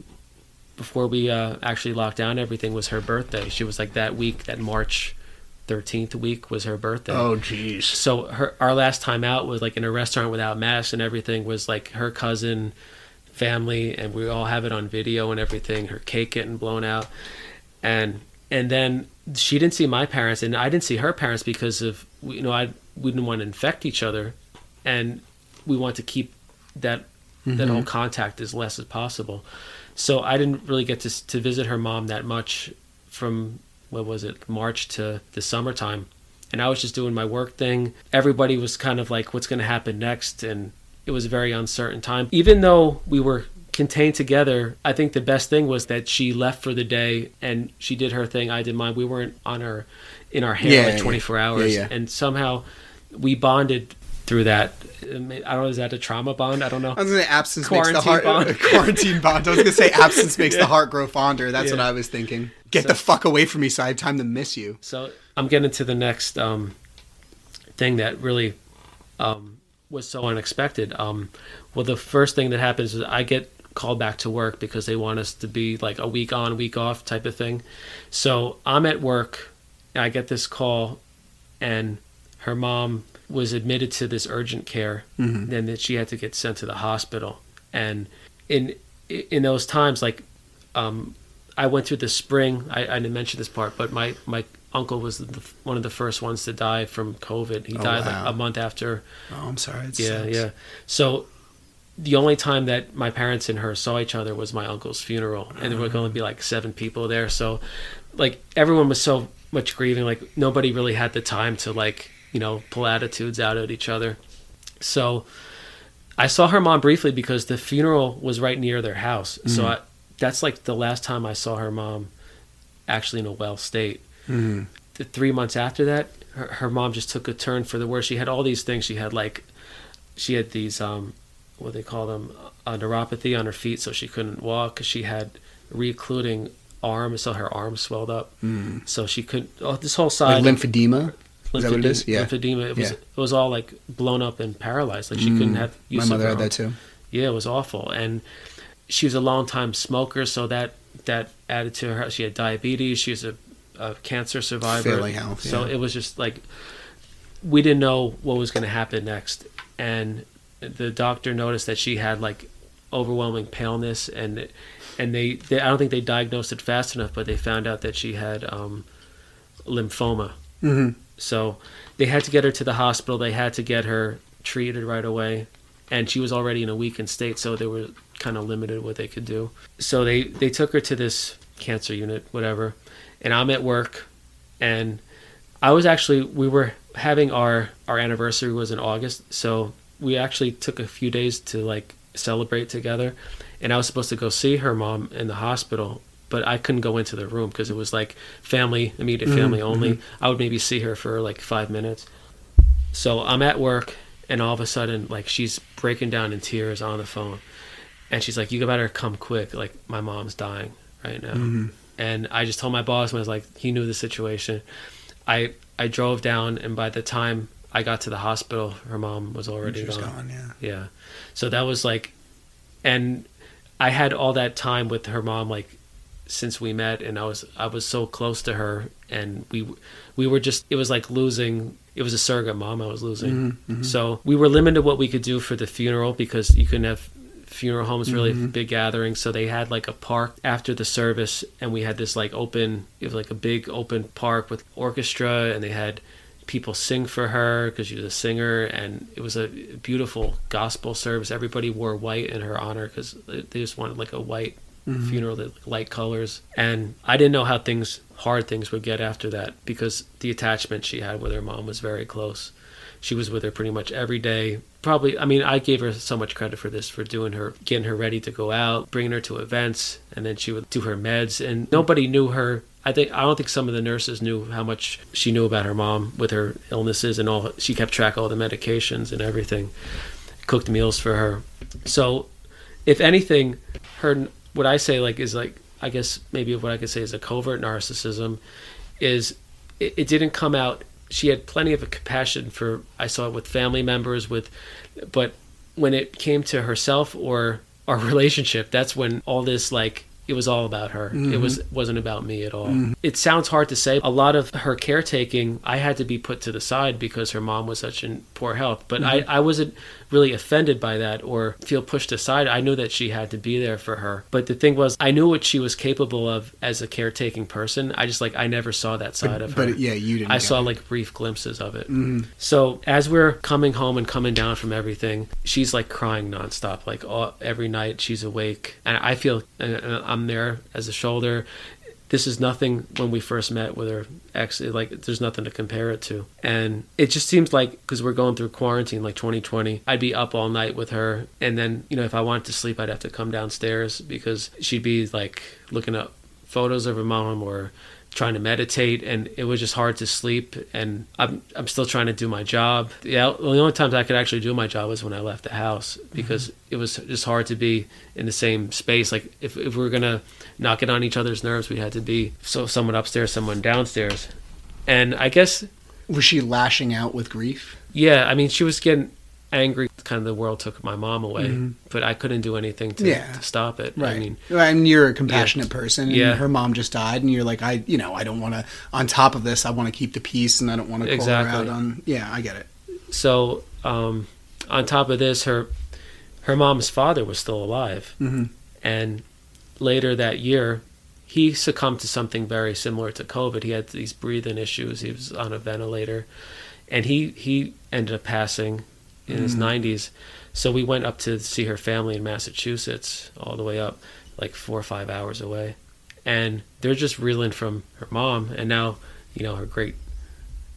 before we uh, actually locked down everything was her birthday. She was like that week, that March 13th week was her birthday. Oh, jeez. So her our last time out was like in a restaurant without masks and everything was like her cousin, family, and we all have it on video and everything. Her cake getting blown out, and and then she didn't see my parents and I didn't see her parents because of you know I we didn't want to infect each other, and we want to keep that that whole mm-hmm. contact as less as possible. So I didn't really get to to visit her mom that much from what was it March to the summertime, and I was just doing my work thing. Everybody was kind of like, "What's going to happen next?" and it was a very uncertain time. Even though we were contained together, I think the best thing was that she left for the day and she did her thing. I did mine. We weren't on her in our hair Yeah, like 24 Yeah, hours, yeah. and somehow we bonded through that. I don't know. Is that a trauma bond? I don't know. I was gonna say absence makes the Quarantine heart bond. quarantine bond. I was gonna say absence makes the heart grow fonder. That's what I was thinking. Get the fuck away from me, so I have time to miss you. So I'm getting to the next um, thing that really um, was so unexpected. Um, well, the first thing that happens is I get called back to work because they want us to be like a week on, week off type of thing. So I'm at work, and I get this call, and her mom was admitted to this urgent care, and then that she had to get sent to the hospital. And in in those times, like um, I went through the spring. I, I didn't mention this part, but my my uncle was the, one of the first ones to die from COVID. He died Oh, wow. like a month after. Oh, I'm sorry. It Yeah, sucks. yeah. So the only time that my parents and her saw each other was my uncle's funeral, and there were mm-hmm. going to be like seven people there. So like everyone was so much grieving. Like nobody really had the time to like you know pull attitudes out at each other. So I saw her mom briefly because the funeral was right near their house. So mm-hmm. I, that's like the last time I saw her mom actually in a well state. Mm-hmm. The three months after that, her, her mom just took a turn for the worse. She had all these things. She had like, she had these um, what they call them, uh, neuropathy on her feet, so she couldn't walk. because She had re-occluding arms, so her arms swelled up, so she couldn't. Oh, this whole side Like lymphedema. Is that what it lymphedema- Yeah. lymphedema. It was Yeah. it was all like blown up and paralyzed. Like she couldn't have. My use of mother her had that too. Yeah, it was awful, and she was a long time smoker, so that that added to her. She had diabetes. She was a, a cancer survivor. Failing health, So yeah. it was just like we didn't know what was going to happen next, and the doctor noticed that she had like overwhelming paleness, and and they, they I don't think they diagnosed it fast enough, but they found out that she had um, lymphoma. Mm-hmm. So they had to get her to the hospital. They had to get her treated right away, and she was already in a weakened state, so they were kind of limited what they could do. So they they took her to this cancer unit, whatever, and I'm at work, and I was actually we were having our our anniversary was in August, so we actually took a few days to like celebrate together, and I was supposed to go see her mom in the hospital. But I couldn't go into the room because it was like family, immediate mm-hmm, family only. Mm-hmm. I would maybe see her for like five minutes. So I'm at work, and all of a sudden, like she's breaking down in tears on the phone, and she's like, "You better come quick! Like my mom's dying right now." Mm-hmm. And I just told my boss, when I was like, he knew the situation. I I drove down, and by the time I got to the hospital, her mom was already She was gone. gone. Yeah. Yeah. So that was like, and I had all that time with her mom, like since we met, and I was I was so close to her, and we we were just it was like losing. It was a surrogate mom I was losing. Mm-hmm, mm-hmm. So we were limited what we could do for the funeral because you couldn't have funeral homes really mm-hmm. big gatherings so they had like a park after the service and we had this like open it was like a big open park with orchestra and they had people sing for her because she was a singer and it was a beautiful gospel service. Everybody wore white in her honor because they just wanted like a white mm-hmm. funeral that like, light colors. And i didn't know how things hard things would get after that because the attachment she had with her mom was very close. She was with her pretty much every day. Probably i mean i gave her so much credit for this for doing her getting her ready to go out bringing her to events and then she would do her meds and nobody knew her i think i don't think some of the nurses knew how much she knew about her mom with her illnesses and all she kept track of all the medications and everything cooked meals for her So, if anything, her what I say like is like I guess maybe what I could say is a covert narcissism is it, it didn't come out. She had plenty of a compassion for I saw it with family members with, but when it came to herself or our relationship, that's when all this like it was all about her. It was mm-hmm. wasn't about me at all. Mm-hmm. It sounds hard to say. A lot of her caretaking, I had to be put to the side because her mom was such in poor health. But I, mm-hmm. I wasn't really offended by that or feel pushed aside. I knew that she had to be there for her. But the thing was, I knew what she was capable of as a caretaking person. I just like I never saw that side of her. But yeah, you didn't. I saw it. like brief glimpses of it. Mm-hmm. So as we're coming home and coming down from everything, she's like crying nonstop. Like all, every night she's awake, and I feel and and I'm there as a shoulder. This is nothing when we first met with her ex. Like there's nothing to compare it to, and it just seems like because we're going through quarantine, like 2020, I'd be up all night with her, and then you know if I wanted to sleep, I'd have to come downstairs because she'd be like looking up photos of her mom or trying to meditate and it was just hard to sleep and I'm I'm still trying to do my job. Yeah, the only times I could actually do my job was when I left the house because mm-hmm. it was just hard to be in the same space. Like if, if we are gonna knock it on each other's nerves, we had to be so someone upstairs, someone downstairs. And I guess Was she lashing out with grief? yeah, I mean she was getting angry kind of the world took my mom away, but I couldn't do anything to, Yeah. to stop it. Right. I mean and you're a compassionate person. And Yeah. her mom just died, and you're like, I, you know, I don't want to. On top of this, I want to keep the peace, and I don't want to call her out on. Yeah, I get it. so um, on top of this, her her mom's father was still alive, Mhm. and later that year, he succumbed to something very similar to COVID. He had these breathing issues. He was on a ventilator, and he he ended up passing in his mm. nineties. So we went up to see her family in Massachusetts, all the way up, like four or five hours away, and they're just reeling from her mom, and now you know her great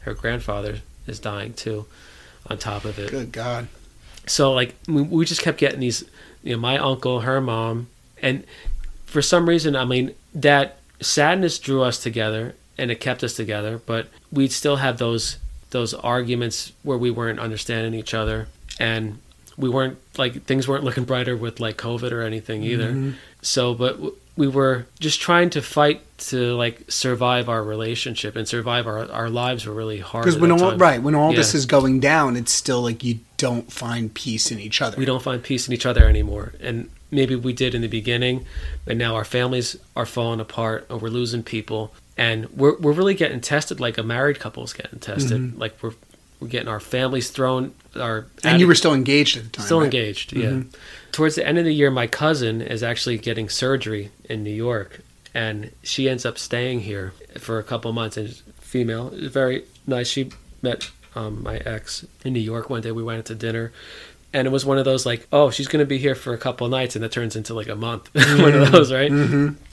her grandfather is dying too on top of it. Good God. so like we, we just kept getting these you know my uncle her mom. And for some reason i mean that sadness drew us together and it kept us together. But we'd still have those those arguments where we weren't understanding each other. And we weren't like things weren't looking brighter with like covid or anything either. Mm-hmm. So but w- we were just trying to fight to like survive our relationship and survive our our lives were really hard Because when all time. right when all this is going down, it's still like you don't find peace in each other. we don't find peace in each other anymore. And maybe we did in the beginning but now our families are falling apart and we're losing people and we're, we're really getting tested like a married couple's getting tested. Like we're we're getting our families thrown our Mm-hmm. And you were still engaged at the time. still right? Mm-hmm. engaged yeah. Towards the end of the year my cousin is actually getting surgery in new york and she ends up staying here for a couple months. And female very nice. She met um, my ex in new york one day. We went out to dinner. And it was one of those like oh she's going to be here for a couple nights and that turns into like a month. One of those right?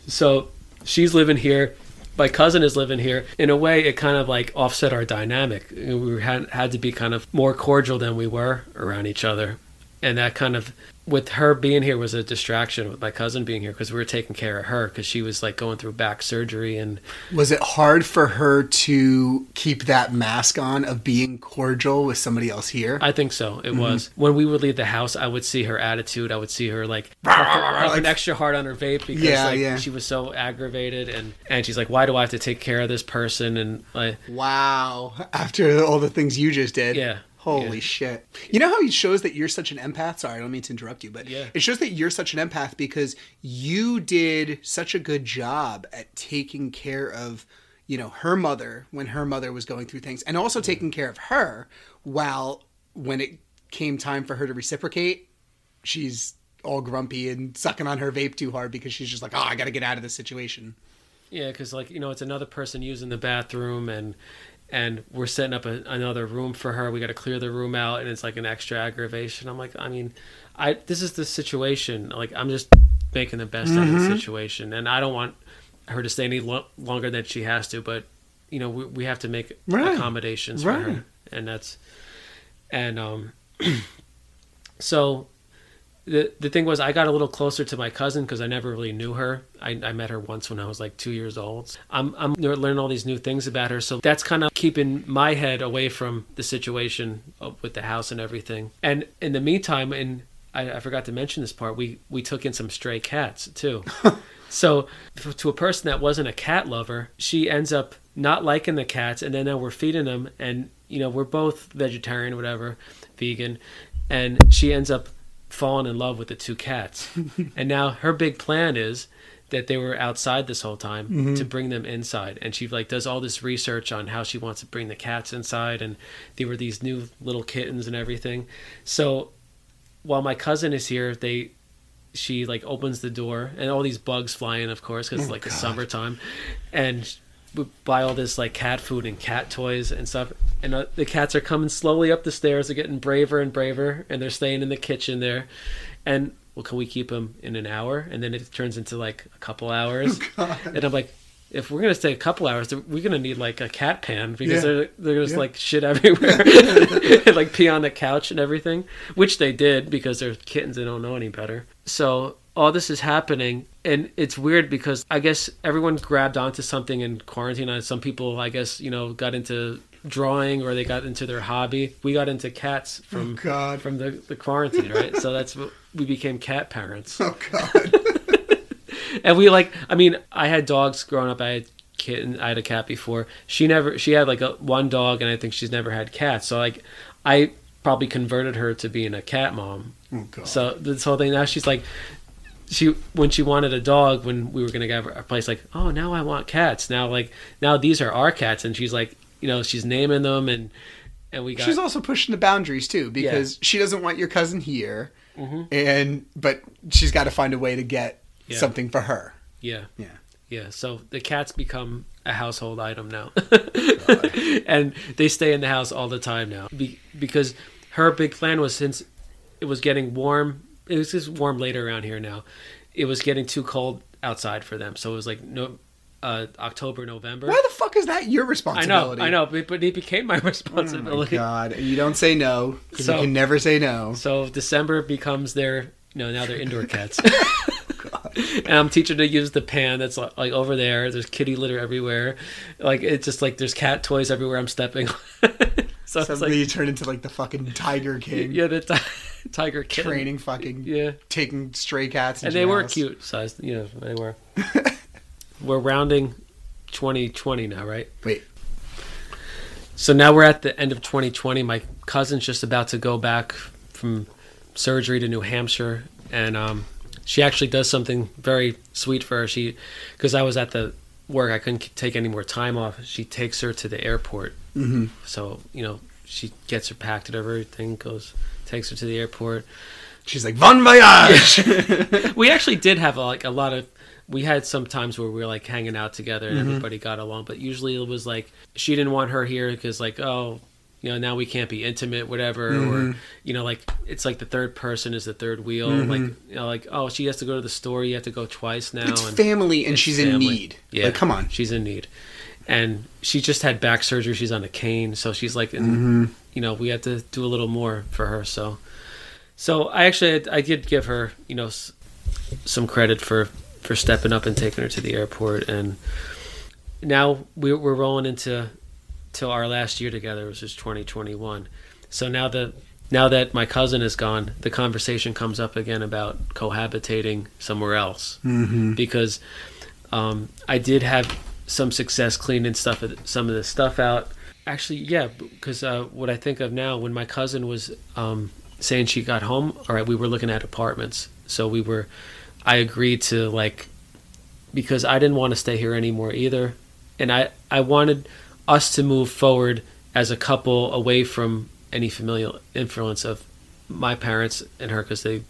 So she's living here my cousin is living here in a way it kind of like offset our dynamic. We had had to be kind of more cordial than we were around each other. And that kind of with her being here was a distraction with my cousin being here because we were taking care of her because she was like going through back surgery and Was it hard for her to keep that mask on of being cordial with somebody else here? I think so. It Mm-hmm. was when we would leave the house. I would see her attitude. I would see her like an extra hard on her vape because Yeah, like, yeah. she was so aggravated and and she's like, "Why do I have to take care of this person?" And like, wow. After all the things you just did. Yeah. Holy Yeah. shit. You know how it shows that you're such an empath? Sorry, I don't mean to interrupt you, but Yeah. it shows that you're such an empath because you did such a good job at taking care of, you know, her mother when her mother was going through things and also taking care of her while when it came time for her to reciprocate, she's all grumpy and sucking on her vape too hard because she's just like, oh, I got to get out of this situation. yeah, because like you know, it's another person using the bathroom and and we're setting up a, another room for her. We got to clear the room out, and it's like an extra aggravation. I'm like, I mean, I this is the situation. Like I'm just making the best out of Mm-hmm. the situation, and I don't want her to stay any lo- longer than she has to. But you know, we, we have to make Right. accommodations Right. for her, and that's and um, so the the thing was I got a little closer to my cousin because I never really knew her. I, I met her once when I was like two years old. I'm I'm learning all these new things about her, so that's kind of keeping my head away from the situation with the house and everything. And in the meantime, and I, I forgot to mention this part. We we took in some stray cats too. so to a person that wasn't a cat lover, she ends up not liking the cats, and then now we're feeding them, and you know we're both vegetarian, whatever, vegan, and she ends up falling in love with the two cats, and now her big plan is that they were outside this whole time to mm-hmm. bring them inside. And she like does all this research on how she wants to bring the cats inside. And they were these new little kittens and everything. So while my cousin is here they she like opens the door. And all these bugs fly in of course because it's oh, like the summertime. And buy all this like cat food and cat toys and stuff. And uh, the cats are coming slowly up the stairs. They're getting braver and braver and they're staying in the kitchen there. And well can we keep them in an hour? And then it turns into like a couple hours. Oh, and i'm like if we're gonna stay a couple hours, we're gonna need like a cat pan because Yeah. they're they're just Yeah. like shit everywhere, and, like pee on the couch and everything, which they did because they're kittens and don't know any better. So all this is happening, and it's weird because I guess everyone grabbed onto something in quarantine. And some people, I guess, you know, got into drawing or they got into their hobby. We got into cats oh, from Oh, God. from the, the quarantine, right? so that's what we became cat parents Oh God. and we like i mean i had dogs growing up i had kitten i had a cat before she never she had like a one dog and i think she's never had cats so like i probably converted her to being a cat mom Oh God. so this whole thing now she's like she when she wanted a dog when we were gonna get a place like oh now i want cats now like now these are our cats and she's like you know she's naming them and and we got She's also pushing the boundaries too because she doesn't want your cousin here, mm-hmm. and but she's got to find a way to get Yeah. something for her. yeah Yeah. Yeah, so the cats become a household item now, and they stay in the house all the time now Be- because her big plan was since it was getting warm. It was just warm later around here now. It was getting too cold outside for them, so it was like no uh, October, November. Why the fuck is that your responsibility? I know. I know, but, but it became my Oh my responsibility. God, you don't say no because So- you can never say no. So December becomes their no now they're indoor cats. and I'm teaching to use the pan that's like, like over there. There's kitty litter everywhere. Like it's just like there's cat toys everywhere I'm stepping. so it's Suddenly like you turn into like the fucking Tiger King, yeah, the ti- tiger King training fucking, Yeah, taking stray cats, and they were house. cute sized. You know, they were. we're rounding 2020 now, right? Wait, So now we're at the end of 2020. My cousin's just about to go back from surgery to New Hampshire, and um, she actually does something very sweet for her. She, because I was at the work, I couldn't take any more time off. She takes her to the airport. Mm-hmm. So you know, she gets her packed and everything, goes, takes her to the airport. she's like Bon Voyage. we actually did have like a lot of we had some times where we were like hanging out together and everybody got along but usually it was like she didn't want her here because like oh you know now we can't be intimate whatever or mm-hmm. you know like it's like the third person is the third wheel. Mm-hmm. Like you know like oh she has to go to the store you have to go twice now It's and family, and she's in need. yeah. like, come on. she's in need. And she just had back surgery. She's on a cane so she's like in, mm-hmm. you know we have to do a little more for her so. So i actually i did give her you know s- some credit for for stepping up and taking her to the airport and now we're, we're rolling into to our last year together which is 2021 so now that now that my cousin is gone the conversation comes up again about cohabitating somewhere else. Mm-hmm. because um, i did have some success cleaning stuff some of the stuff out. Actually yeah because uh, what i think of now when my cousin was um, saying she got home all right we were looking at apartments. So we were i agreed to like because i didn't want to stay here anymore either. And i i wanted us to move forward as a couple away from any familial influence of my parents and her because they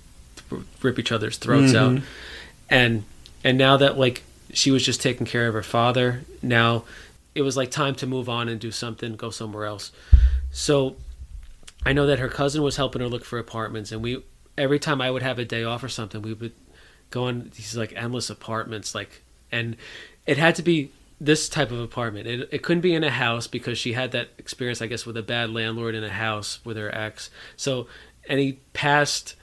rip each other's throats mm-hmm. out. And and now that like she was just taking care of her father now it was like time to move on and do something go somewhere else. So i know that her cousin was helping her look for apartments and we every time i would have a day off or something we would go on these like endless apartments like and it had to be this type of apartment it, it couldn't be in a house because she had that experience i guess with a bad landlord in a house with her ex so any past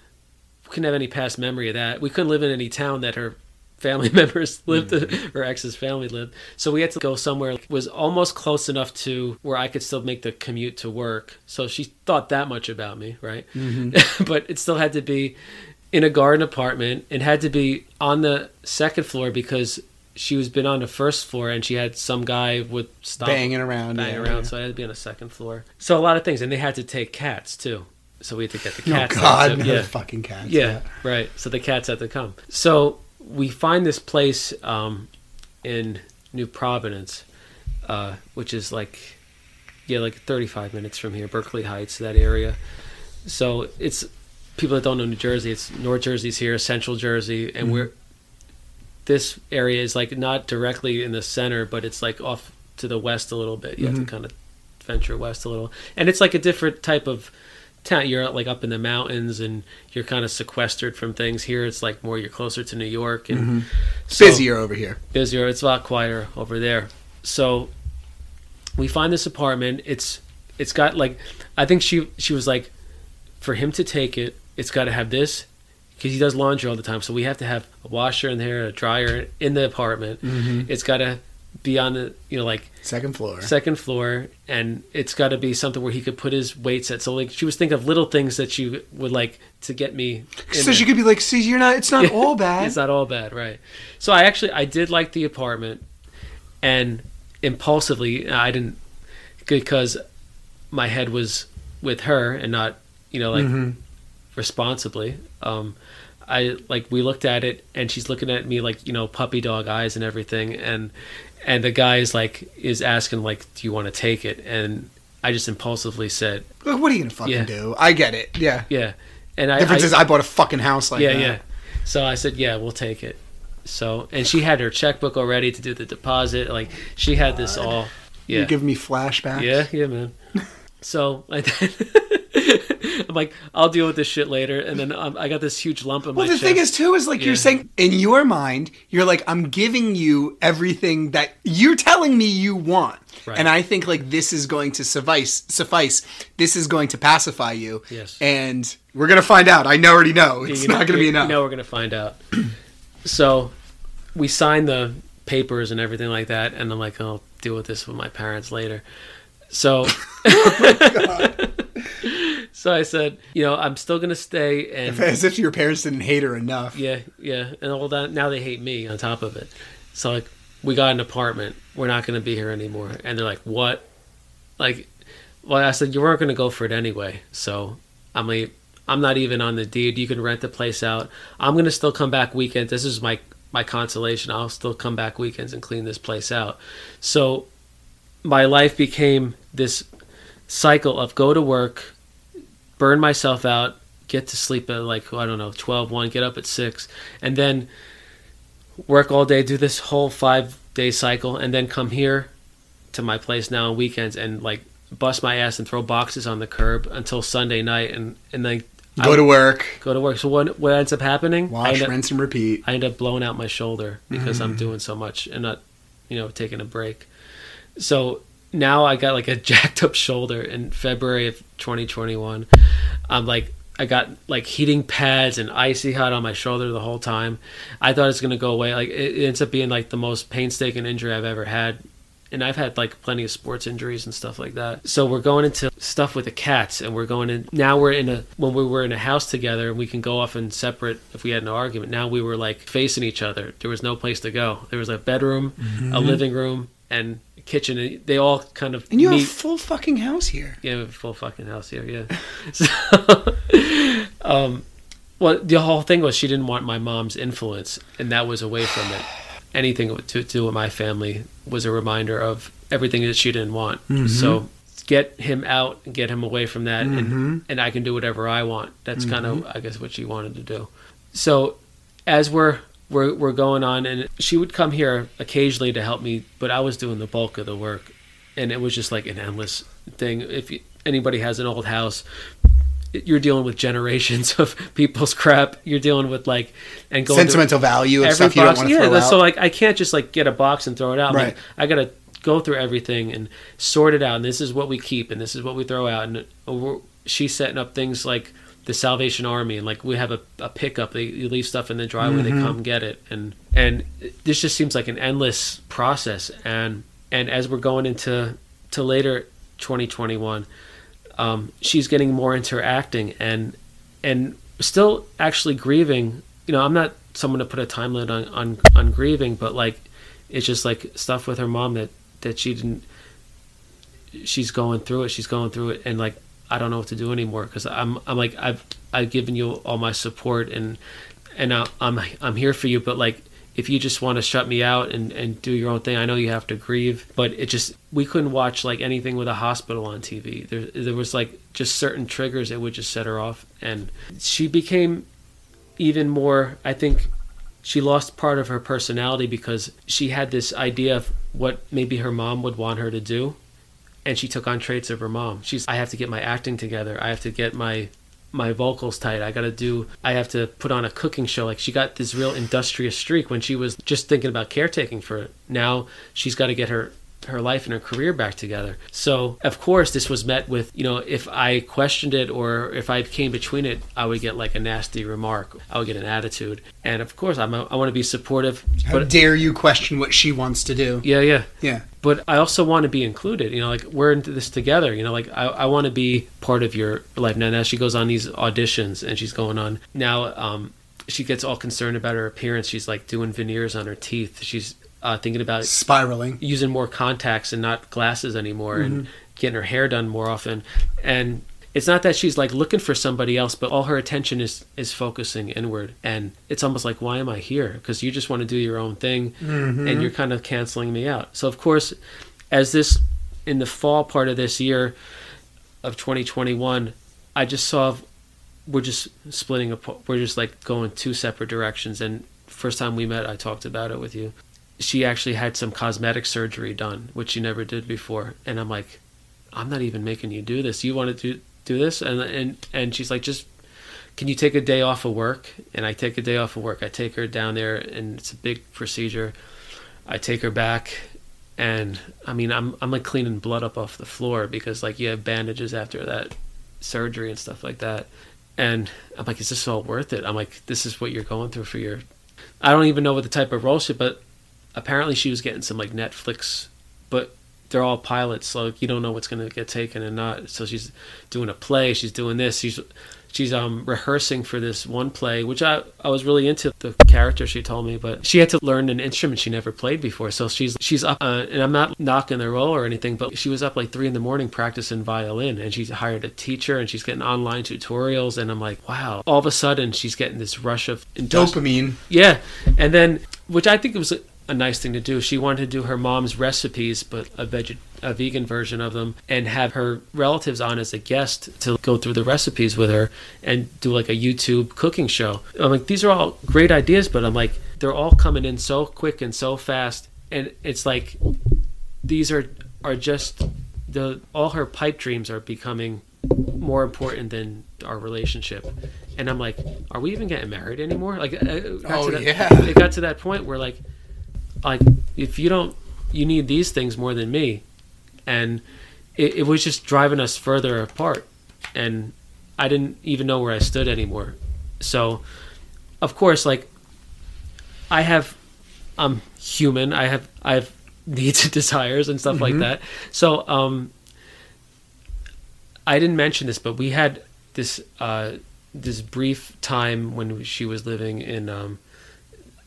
couldn't have any past memory of that we couldn't live in any town that her family members lived, mm-hmm. her ex's family lived. So we had to go somewhere that was almost close enough to where I could still make the commute to work. So she thought that much about me, right? Mm-hmm. but it still had to be in a garden apartment. It had to be on the second floor because she was been on the first floor and she had some guy with stop Banging around, banging yeah, around. yeah. So I had to be on the second floor. So a lot of things, and they had to take cats too. So we had to get the Oh cats. there, God, no yeah. fucking cats. Yeah, right. So the cats had to come. So we find this place um, in New Providence, uh, which is like, yeah, like 35 minutes from here, Berkeley Heights, that area. So it's people that don't know New Jersey. It's North Jersey's here, Central Jersey, and we're this area is like not directly in the center, but it's like off to the west a little bit. You have to mm-hmm. kind of venture west a little, and it's like a different type of town. You're like up in the mountains, and you're kind of sequestered from things. Here, it's like more you're closer to New York, and It's so- busier over here. busier. It's a lot quieter over there. So we find this apartment. It's it's got like I think she she was like for him to take it, it's got to have this because he does laundry all the time. So we have to have a washer in there, a dryer in the apartment. It's got to be on the you know like Second floor. second floor, and it's got to be something where he could put his weights at. So like she was thinking of little things that she would like to get me. so there. she could be like, "See, you're not. It's not all bad." It's not all bad, right? So I actually I did like the apartment, and impulsively I didn't because my head was with her and not you know like Mm-hmm. responsibly. Um, I like we looked at it and she's looking at me like you know puppy dog eyes and everything and and the guy is like is asking like do you want to take it and I just impulsively said Look, what are you gonna fucking Yeah. do? I get it. Yeah. yeah and I Difference I, is, I bought a fucking house like yeah, that. yeah. So I said, yeah, we'll take it. So and she had her checkbook already to do the deposit. Like she had this all. yeah You give me flashbacks. yeah, yeah, man. So I I'm like, I'll deal with this shit later, and then um, I got this huge lump in Well, my Well, the thing is, too, is like Yeah. you're saying in your mind, you're like, I'm giving you everything that you're telling me you want, Right. and I think like this is going to suffice. Suffice. This is going to pacify you. Yes. And we're gonna find out. I know already know it's You not know- gonna be enough. You know, we're gonna find out. so we signed the papers and everything like that, and I'm like, I'll deal with this with my parents later. So, so I said, you know, I'm still gonna stay, and As if your parents didn't hate her enough. yeah, yeah, and all that. Now they hate me on top of it. So like, we got an apartment. We're not gonna be here anymore, and they're like, what? Like, well, I said you weren't gonna go for it anyway, so I'm like, I'm not even on the deed. You can rent the place out. I'm gonna still come back weekends. This is my my consolation. I'll still come back weekends and clean this place out. So my life became this cycle of go to work, burn myself out, get to sleep at like I don't know 12, 1, get up at 6 and then work all day, do this whole 5 day cycle and then come here to my place now on weekends and like bust my ass and throw boxes on the curb until Sunday night and and then Go I to work, go to work. So what what ends up happening? Wash, up, rinse, and repeat. I end up blowing out my shoulder because Mm. I'm doing so much and not, you know, taking a break. So now I got like a jacked up shoulder in February of 2021. I'm like, I got like heating pads and icy hot on my shoulder the whole time. I thought it's gonna go away. Like it, ends up being like the most painstaking injury I've ever had. And I've had like plenty of sports injuries and stuff like that. So we're going into stuff with the cats, and we're going in. Now we're in a when we were in a house together, and we can go off and separate if we had an argument. Now we were like facing each other. There was no place to go. There was a bedroom, a mm-hmm. living room, and kitchen. They all kind of And you have a full fucking house here. yeah, we have a full fucking house here. Yeah. so, um, well, the whole thing was she didn't want my mom's influence, and that was away from it. Anything to do with my family was a reminder of everything that she didn't want. Mm-hmm. So get him out and get him away from that, and mm-hmm. and I can do whatever I want. That's kind of mm-hmm. I guess what she wanted to do. So as we're we're we're going on, and she would come here occasionally to help me, but I was doing the bulk of the work, and it was just like an endless thing. If you, anybody has an old house, you're dealing with generations of people's crap. You're dealing with like and going Sentimental value of stuff you don't want to yeah, throw out. so like I can't just like get a box and throw it out. Right. Like I gotta go through everything and sort it out. And this is what we keep, and this is what we throw out. And she's setting up things like the Salvation Army, and like we have a, a pickup. They you leave stuff in the driveway, Mm-hmm. they come get it, and and this just seems like an endless process. And and as we're going into to later 2021, um, she's getting more into acting and and still actually grieving. You know, I'm not someone to put a time limit on on, on grieving, but like it's just like stuff with her mom that that she didn't. She's going through it. She's going through it, and like I don't know what to do anymore because I'm I'm like I've I've given you all my support and and I'm I'm here for you, but like if you just want to shut me out and, and do your own thing, I know you have to grieve, but it just we couldn't watch like anything with a hospital on TV. There there was like just certain triggers that would just set her off, and she became even more. I think she lost part of her personality because she had this idea of what maybe her mom would want her to do, and she took on traits of her mom. She's I have to get my acting together. I have to get my my vocals tight. I got to do, I have to put on a cooking show. Like she got this real industrious streak when she was just thinking about caretaking for it. Now she's got to get her her life and her career back together. So, of course, this was met with, you know, if I questioned it or if I came between it, I would get like a nasty remark. I would get an attitude. And of course, I'm a, I want to be supportive. How but dare you question what she wants to do? yeah, yeah. Yeah. But I also want to be included. You know, like we're into this together. You know, like I, I want to be part of your life. Now, now she goes on these auditions and she's going on now. Um, she gets all concerned about her appearance. She's like doing veneers on her teeth. She's uh, thinking about Spiraling. using more contacts and not glasses anymore and getting her hair done more often. And it's not that she's like looking for somebody else but all her attention is is focusing inward. And it's almost like why am i here? Because you just want to do your own thing and you're kind of canceling me out. So of course as this in the fall part of this year of 2021 i just saw we're just splitting apart we're just like going two separate directions. And first time we met i talked about it with you she actually had some cosmetic surgery done, which she never did before. And I'm like, I'm not even making you do this. You want to do do this? And and and she's like, just can you take a day off of work? And I take a day off of work. I take her down there, and it's a big procedure. I take her back, and I mean, I'm I'm like cleaning blood up off the floor because like you have bandages after that surgery and stuff like that. And I'm like, is this all worth it? I'm like, this is what you're going through for your. I don't even know what the type of role she, but apparently she was getting some like Netflix, but they're all pilots, so you don't know what's going to get taken and not. So she's doing a play, she's doing this, she's she's um rehearsing for this one play, which I I was really into the character she told me, but she had to learn an instrument she never played before. So she's she's up, uh, and I'm not knocking the role or anything, but she was up like three in the morning practicing violin, and she's hired a teacher, and she's getting online tutorials, and I'm like, wow. All of a sudden, she's getting this rush of industri- Dopamine. yeah, and then which I think was a, nice thing to do. She wanted to do her mom's recipes, but a veg a vegan version of them, and have her relatives on as a guest to go through the recipes with her and do like a YouTube cooking show. I'm like, these are all great ideas, but I'm like, they're all coming in so quick and so fast, and it's like these are are just the all her pipe dreams are becoming more important than our relationship. And I'm like, are we even getting married anymore? Like, uh, it got Oh, to that, yeah. it got to that point where like, like if you don't, you need these things more than me, and it, it was just driving us further apart. And I didn't even know where I stood anymore. So, of course, like, I have, I'm human. I have, I have needs and desires and stuff like that. So, um, I didn't mention this, but we had this uh, this brief time when she was living in um,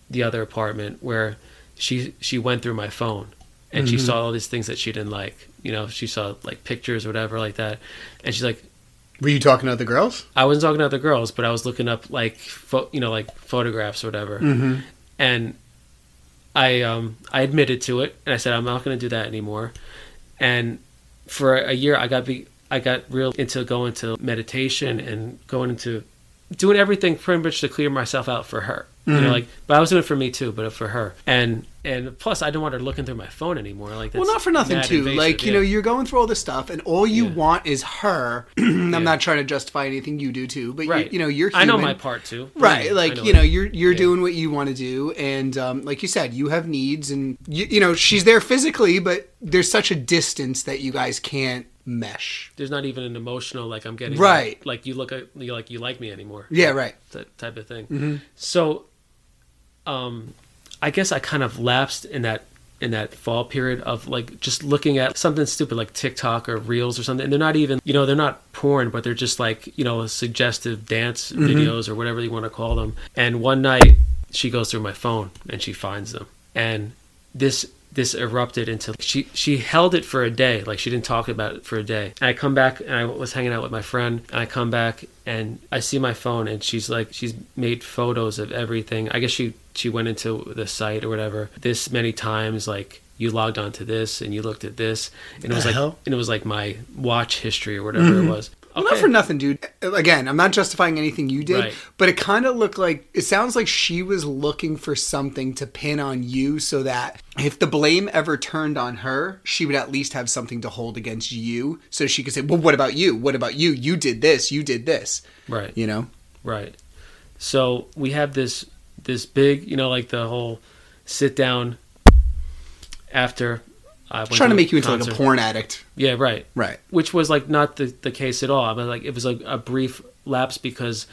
the other apartment where she she went through my phone and she saw all these things that she didn't like. You know, she saw like pictures or whatever like that, and she's like, Were you talking to other girls? I wasn't talking to other girls, but I was looking up like pho- you know like photographs or whatever, and I um I admitted to it and I said I'm not going to do that anymore, and for a year I got be I got real into going to meditation and going into doing everything pretty much to clear myself out for her. You know, like, but I was doing it for me too, but for her. And and plus, I didn't want her looking through my phone anymore. Like, Well, not for nothing, too. invasive, like, you yeah. know, you're going through all this stuff, and all you Yeah. want is her. I'm Yeah. not trying to justify anything you do, too, but, right. you, you know, you're I know my part too. Right, like know you it. know, you're you're doing what you want to do, and um, like you said, you have needs, and you, you know she's there physically, but there's such a distance that you guys can't mesh. There's not even an emotional like I'm getting Right. Like, like you look at you like you like me anymore. Yeah, right. that type of thing. Mm-hmm. So, um, I guess I kind of lapsed in that in that fall period of like just looking at something stupid like TikTok or Reels or something. And they're not even, you know, they're not porn, but they're just like, you know, suggestive dance videos or whatever you want to call them. And one night she goes through my phone and she finds them. And this this erupted into she she held it for a day like she didn't talk about it for a day. And i come back and i was hanging out with my friend and i come back and i see my phone and she's like she's made photos of everything. I guess she she went into the site or whatever. This many times like you logged onto this and you looked at this and it was like hell? and it was like my watch history or whatever it mm-hmm. was Well, not for nothing, dude. Again, I'm not justifying anything you did, Right. but it kind of looked like it sounds like she was looking for something to pin on you so that if the blame ever turned on her, she would at least have something to hold against you so she could say, Well, what about you? What about you? You did this, you did this. right You know? Right. So we have this this big, you know, like the whole sit down after I went Trying to make you into like a porn addict. Yeah, right. Right. Which was like not the, the case at all. I mean, like it was like a brief lapse because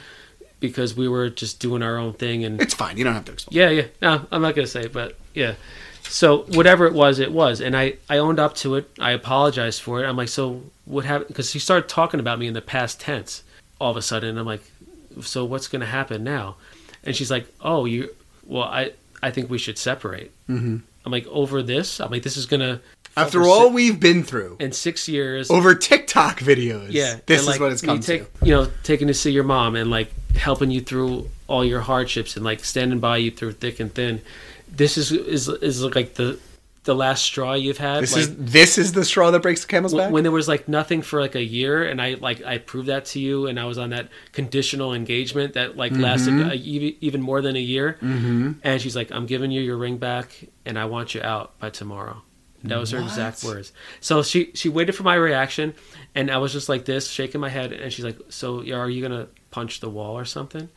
because we were just doing our own thing and It's fine. You don't have to explain. yeah, yeah. No, I'm not gonna say, it, but yeah. So whatever it was, it was, and I I owned up to it. I apologized for it. I'm like, so what happened? Because he started talking about me in the past tense. All of a sudden, I'm like, so what's gonna happen now? And she's like, oh, you. Well, I I think we should separate. Mm-hmm. I'm like, over this. I'm like, this is gonna. After all si- we've been through, in six years. over TikTok videos, Yeah, this and, is what it's me come take- to. You know, taking to see your mom and like helping you through all your hardships and like standing by you through thick and thin. This is is is like the the last straw you've had. This like, is this is the straw that breaks the camel's back. when there was like nothing for like a year, and I like I proved that to you, and I was on that conditional engagement that like lasted Mm-hmm. a, even even more than a year. Mm-hmm. And she's like, "I'm giving you your ring back, and I want you out by tomorrow." That was her exact words. So she she waited for my reaction, and I was just like this, shaking my head, and she's like, "So are you gonna punch the wall or something?"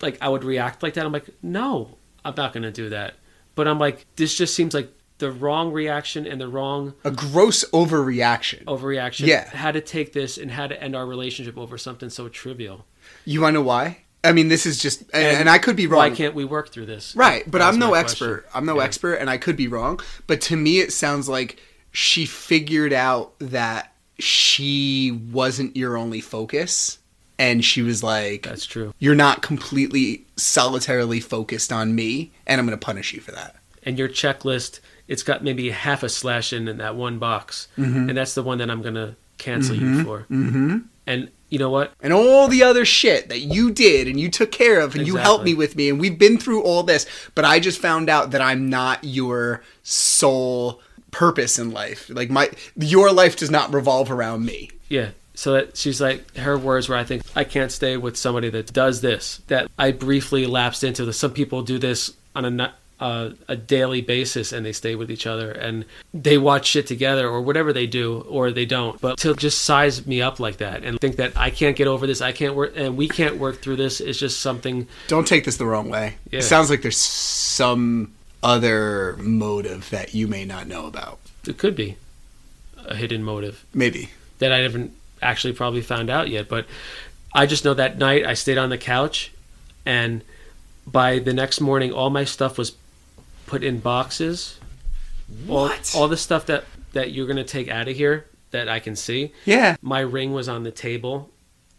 Like I would react like that. I'm like, "No, I'm not gonna do that." But I'm like, this just seems like the wrong reaction and the wrong a gross overreaction. overreaction. Yeah. How to take this and how to end our relationship over something so trivial. You want to know why? I mean, this is just, and, and I could be wrong. Why can't we work through this? Right, but That's I'm no expert. question. I'm no Yeah. expert, and I could be wrong. But to me, it sounds like she figured out that she wasn't your only focus, and she was like, That's true. "You're not completely solitarily focused on me, and I'm going to punish you for that." And your checklist, it's got maybe half a slash in, in that one box, Mm-hmm. and that's the one that I'm gonna cancel you for. Mm-hmm. And you know what? and all the other shit that you did and you took care of and you helped me with me and we've been through all this but i just found out that i'm not your sole purpose in life like my your life does not revolve around me Yeah. So that she's like her words where I think I can't stay with somebody that does this. That I briefly lapsed into. The, some people do this on a uh, a daily basis and they stay with each other and they watch shit together or whatever they do or they don't. But to just size me up like that and think that I can't get over this, I can't work and we can't work through this is just something. don't take this the wrong way Yeah. it sounds like there's some other motive that you may not know about It could be a hidden motive maybe that I haven't actually probably found out yet. But I just know that night I stayed on the couch, and by the next morning, all my stuff was put in boxes. What? All, all the stuff that that you're gonna take out of here that I can see. yeah My ring was on the table,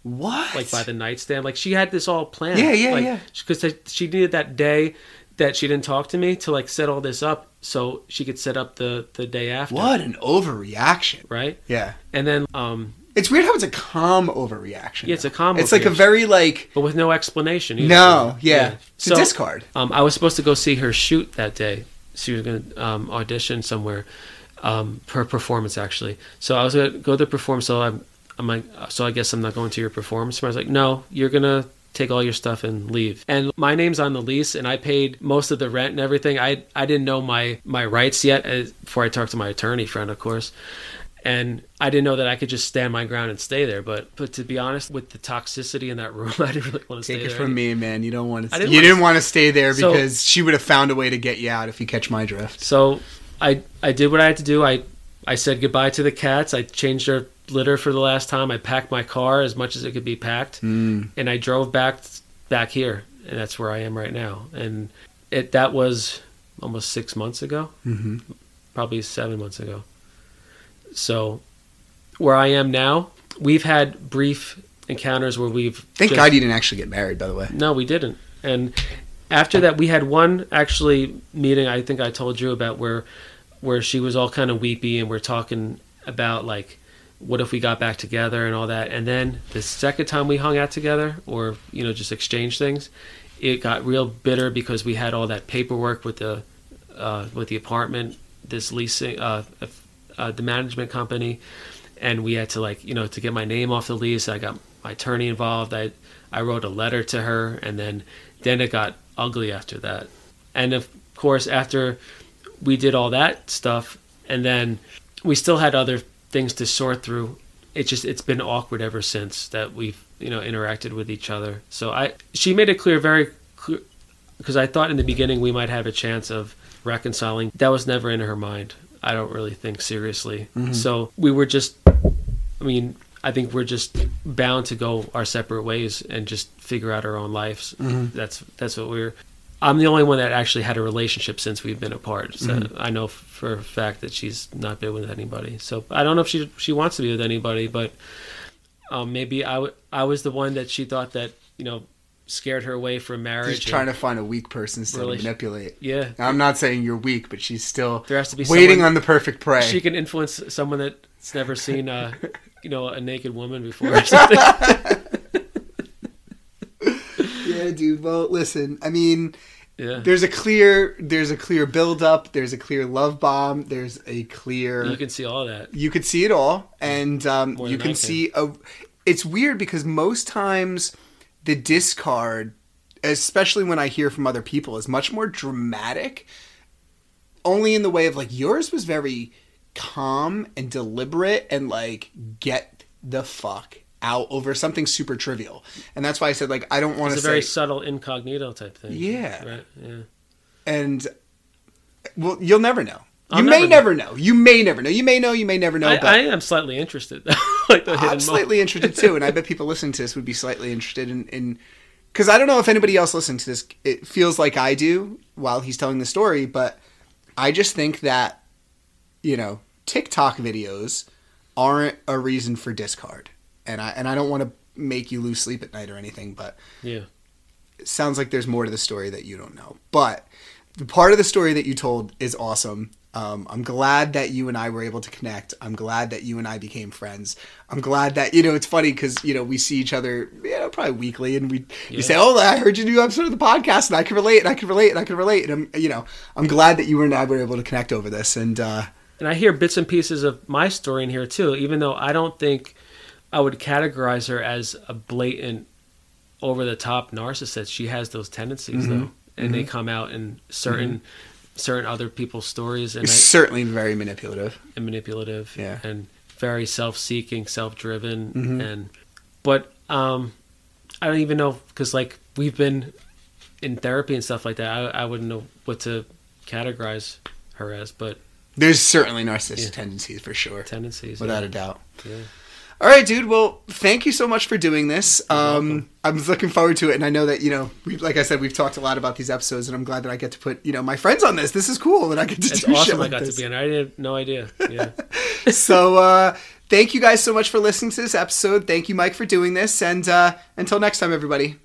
what like by the nightstand. Like she had this all planned. Yeah, yeah, like, yeah. Because she needed that day that she didn't talk to me to like set all this up so she could set up the the day after. what an overreaction Right. yeah And then um it's weird how it's a calm overreaction Yeah, it's a calm it's like a overreaction. very like but with no explanation. Either. no yeah, it's So, a discard Um, I was supposed to go see her shoot that day. She was going to um, audition somewhere. Um, her performance actually. So I was going to go to the performance. So I'm, I'm like, so I guess I'm not going to your performance. I was like, no, you're gonna take all your stuff and leave. And my name's on the lease, and I paid most of the rent and everything. I I didn't know my my rights yet as, before I talked to my attorney friend, of course. And I didn't know that I could just stand my ground and stay there. But but to be honest, with the toxicity in that room, I didn't really want to Take stay it there. from me, man. You don't want to. didn't You wanna- didn't want to stay there So- because she would have found a way to get you out if you catch my drift. So I I did what I had to do. I I said goodbye to the cats. I changed their litter for the last time. I packed my car as much as it could be packed, Mm. and I drove back back here, and that's where I am right now. And it that was almost six months ago, mm-hmm. probably seven months ago. So, where I am now, we've had brief encounters where we've. Thank just- God you didn't actually get married, by the way. No, we didn't. And after that, we had one actually meeting. I think I told you about where where she was all kind of weepy, and we're talking about like what if we got back together and all that. And then the second time we hung out together, or you know, just exchanged things, it got real bitter because we had all that paperwork with the uh, with the apartment, this leasing, uh, uh, the management company, and we had to like you know to get my name off the lease. I got my attorney involved. I I wrote a letter to her, and then then it got ugly after that. And of course, after we did all that stuff, and then we still had other things to sort through. It just it's been awkward ever since that we've you know interacted with each other. So I she made it clear very clear because I thought in the beginning we might have a chance of reconciling. That was never in her mind. I don't really think seriously. Mm-hmm. So we were just I mean, I think we're just bound to go our separate ways and just figure out our own lives. Mm-hmm. That's that's what we're. I'm the only one that actually had a relationship since we've been apart. So mm-hmm. I know for a fact that she's not been with anybody. So I don't know if she she wants to be with anybody, but um, maybe I, w- I was the one that she thought that you know scared her away from marriage. She's trying to find a weak person still Really- to manipulate. Yeah. I'm not saying you're weak, but she's still There has to be waiting on the perfect prey. she can influence someone that's never seen uh, you know a naked woman before or something. yeah, dude. Well, listen. I mean, yeah. there's a clear, there's a clear build up. There's a clear love bomb. There's a clear. You can see all that. you could see it all, and um, you can can. see a. It's weird because most times the discard, especially when I hear from other people, is much more dramatic. Only in the way of like yours was very calm and deliberate and like get the fuck out over something super trivial, and that's why I said like I don't want to It's a say very subtle incognito type thing. Yeah. Right. Yeah. and well you'll never know. You I'll may never never know. You may never know. You may know. You may never know. I, but I am slightly interested. Like the I'm slightly interested too, and I bet people listening to this would be slightly interested in, in because I don't know if anybody else listening to this. It feels like I do while he's telling the story, but I just think that you know TikTok videos aren't a reason for discard, and I and I don't want to make you lose sleep at night or anything, but Yeah. it sounds like there's more to the story that you don't know. But the part of the story that you told is awesome. Um, I'm glad that you and I were able to connect. I'm glad that you and I became friends. I'm glad that you know it's funny because you know we see each other, you know, probably weekly, and we you say, "Oh, I heard you do episode of the podcast, and I can relate, and I can relate, and I can relate." And I'm, you know, I'm glad that you and I were able to connect over this. And uh, And I hear bits and pieces of my story in here too, even though I don't think I would categorize her as a blatant, over the top narcissist. She has those tendencies Mm-hmm. though, and they come out in certain certain other people's stories and, it's I, certainly very manipulative. and manipulative Yeah. and very self-seeking, self-driven, Mm-hmm. and but um, I don't even know because like we've been in therapy and stuff like that. I, I wouldn't know what to categorize her as, but There's certainly narcissistic Yeah. tendencies for sure, tendencies without yeah. a doubt. Yeah. All right, dude. Well, thank you so much for doing this. Um, I'm looking forward to it, and I know that you know, we, like I said, we've talked a lot about these episodes, and I'm glad that I get to put you know my friends on this. This is cool, and I get to It's do shit awesome. like I got this. to be on. I had no idea. Yeah. so, uh, thank you guys so much for listening to this episode. Thank you, Mike, for doing this, and uh, until next time, everybody.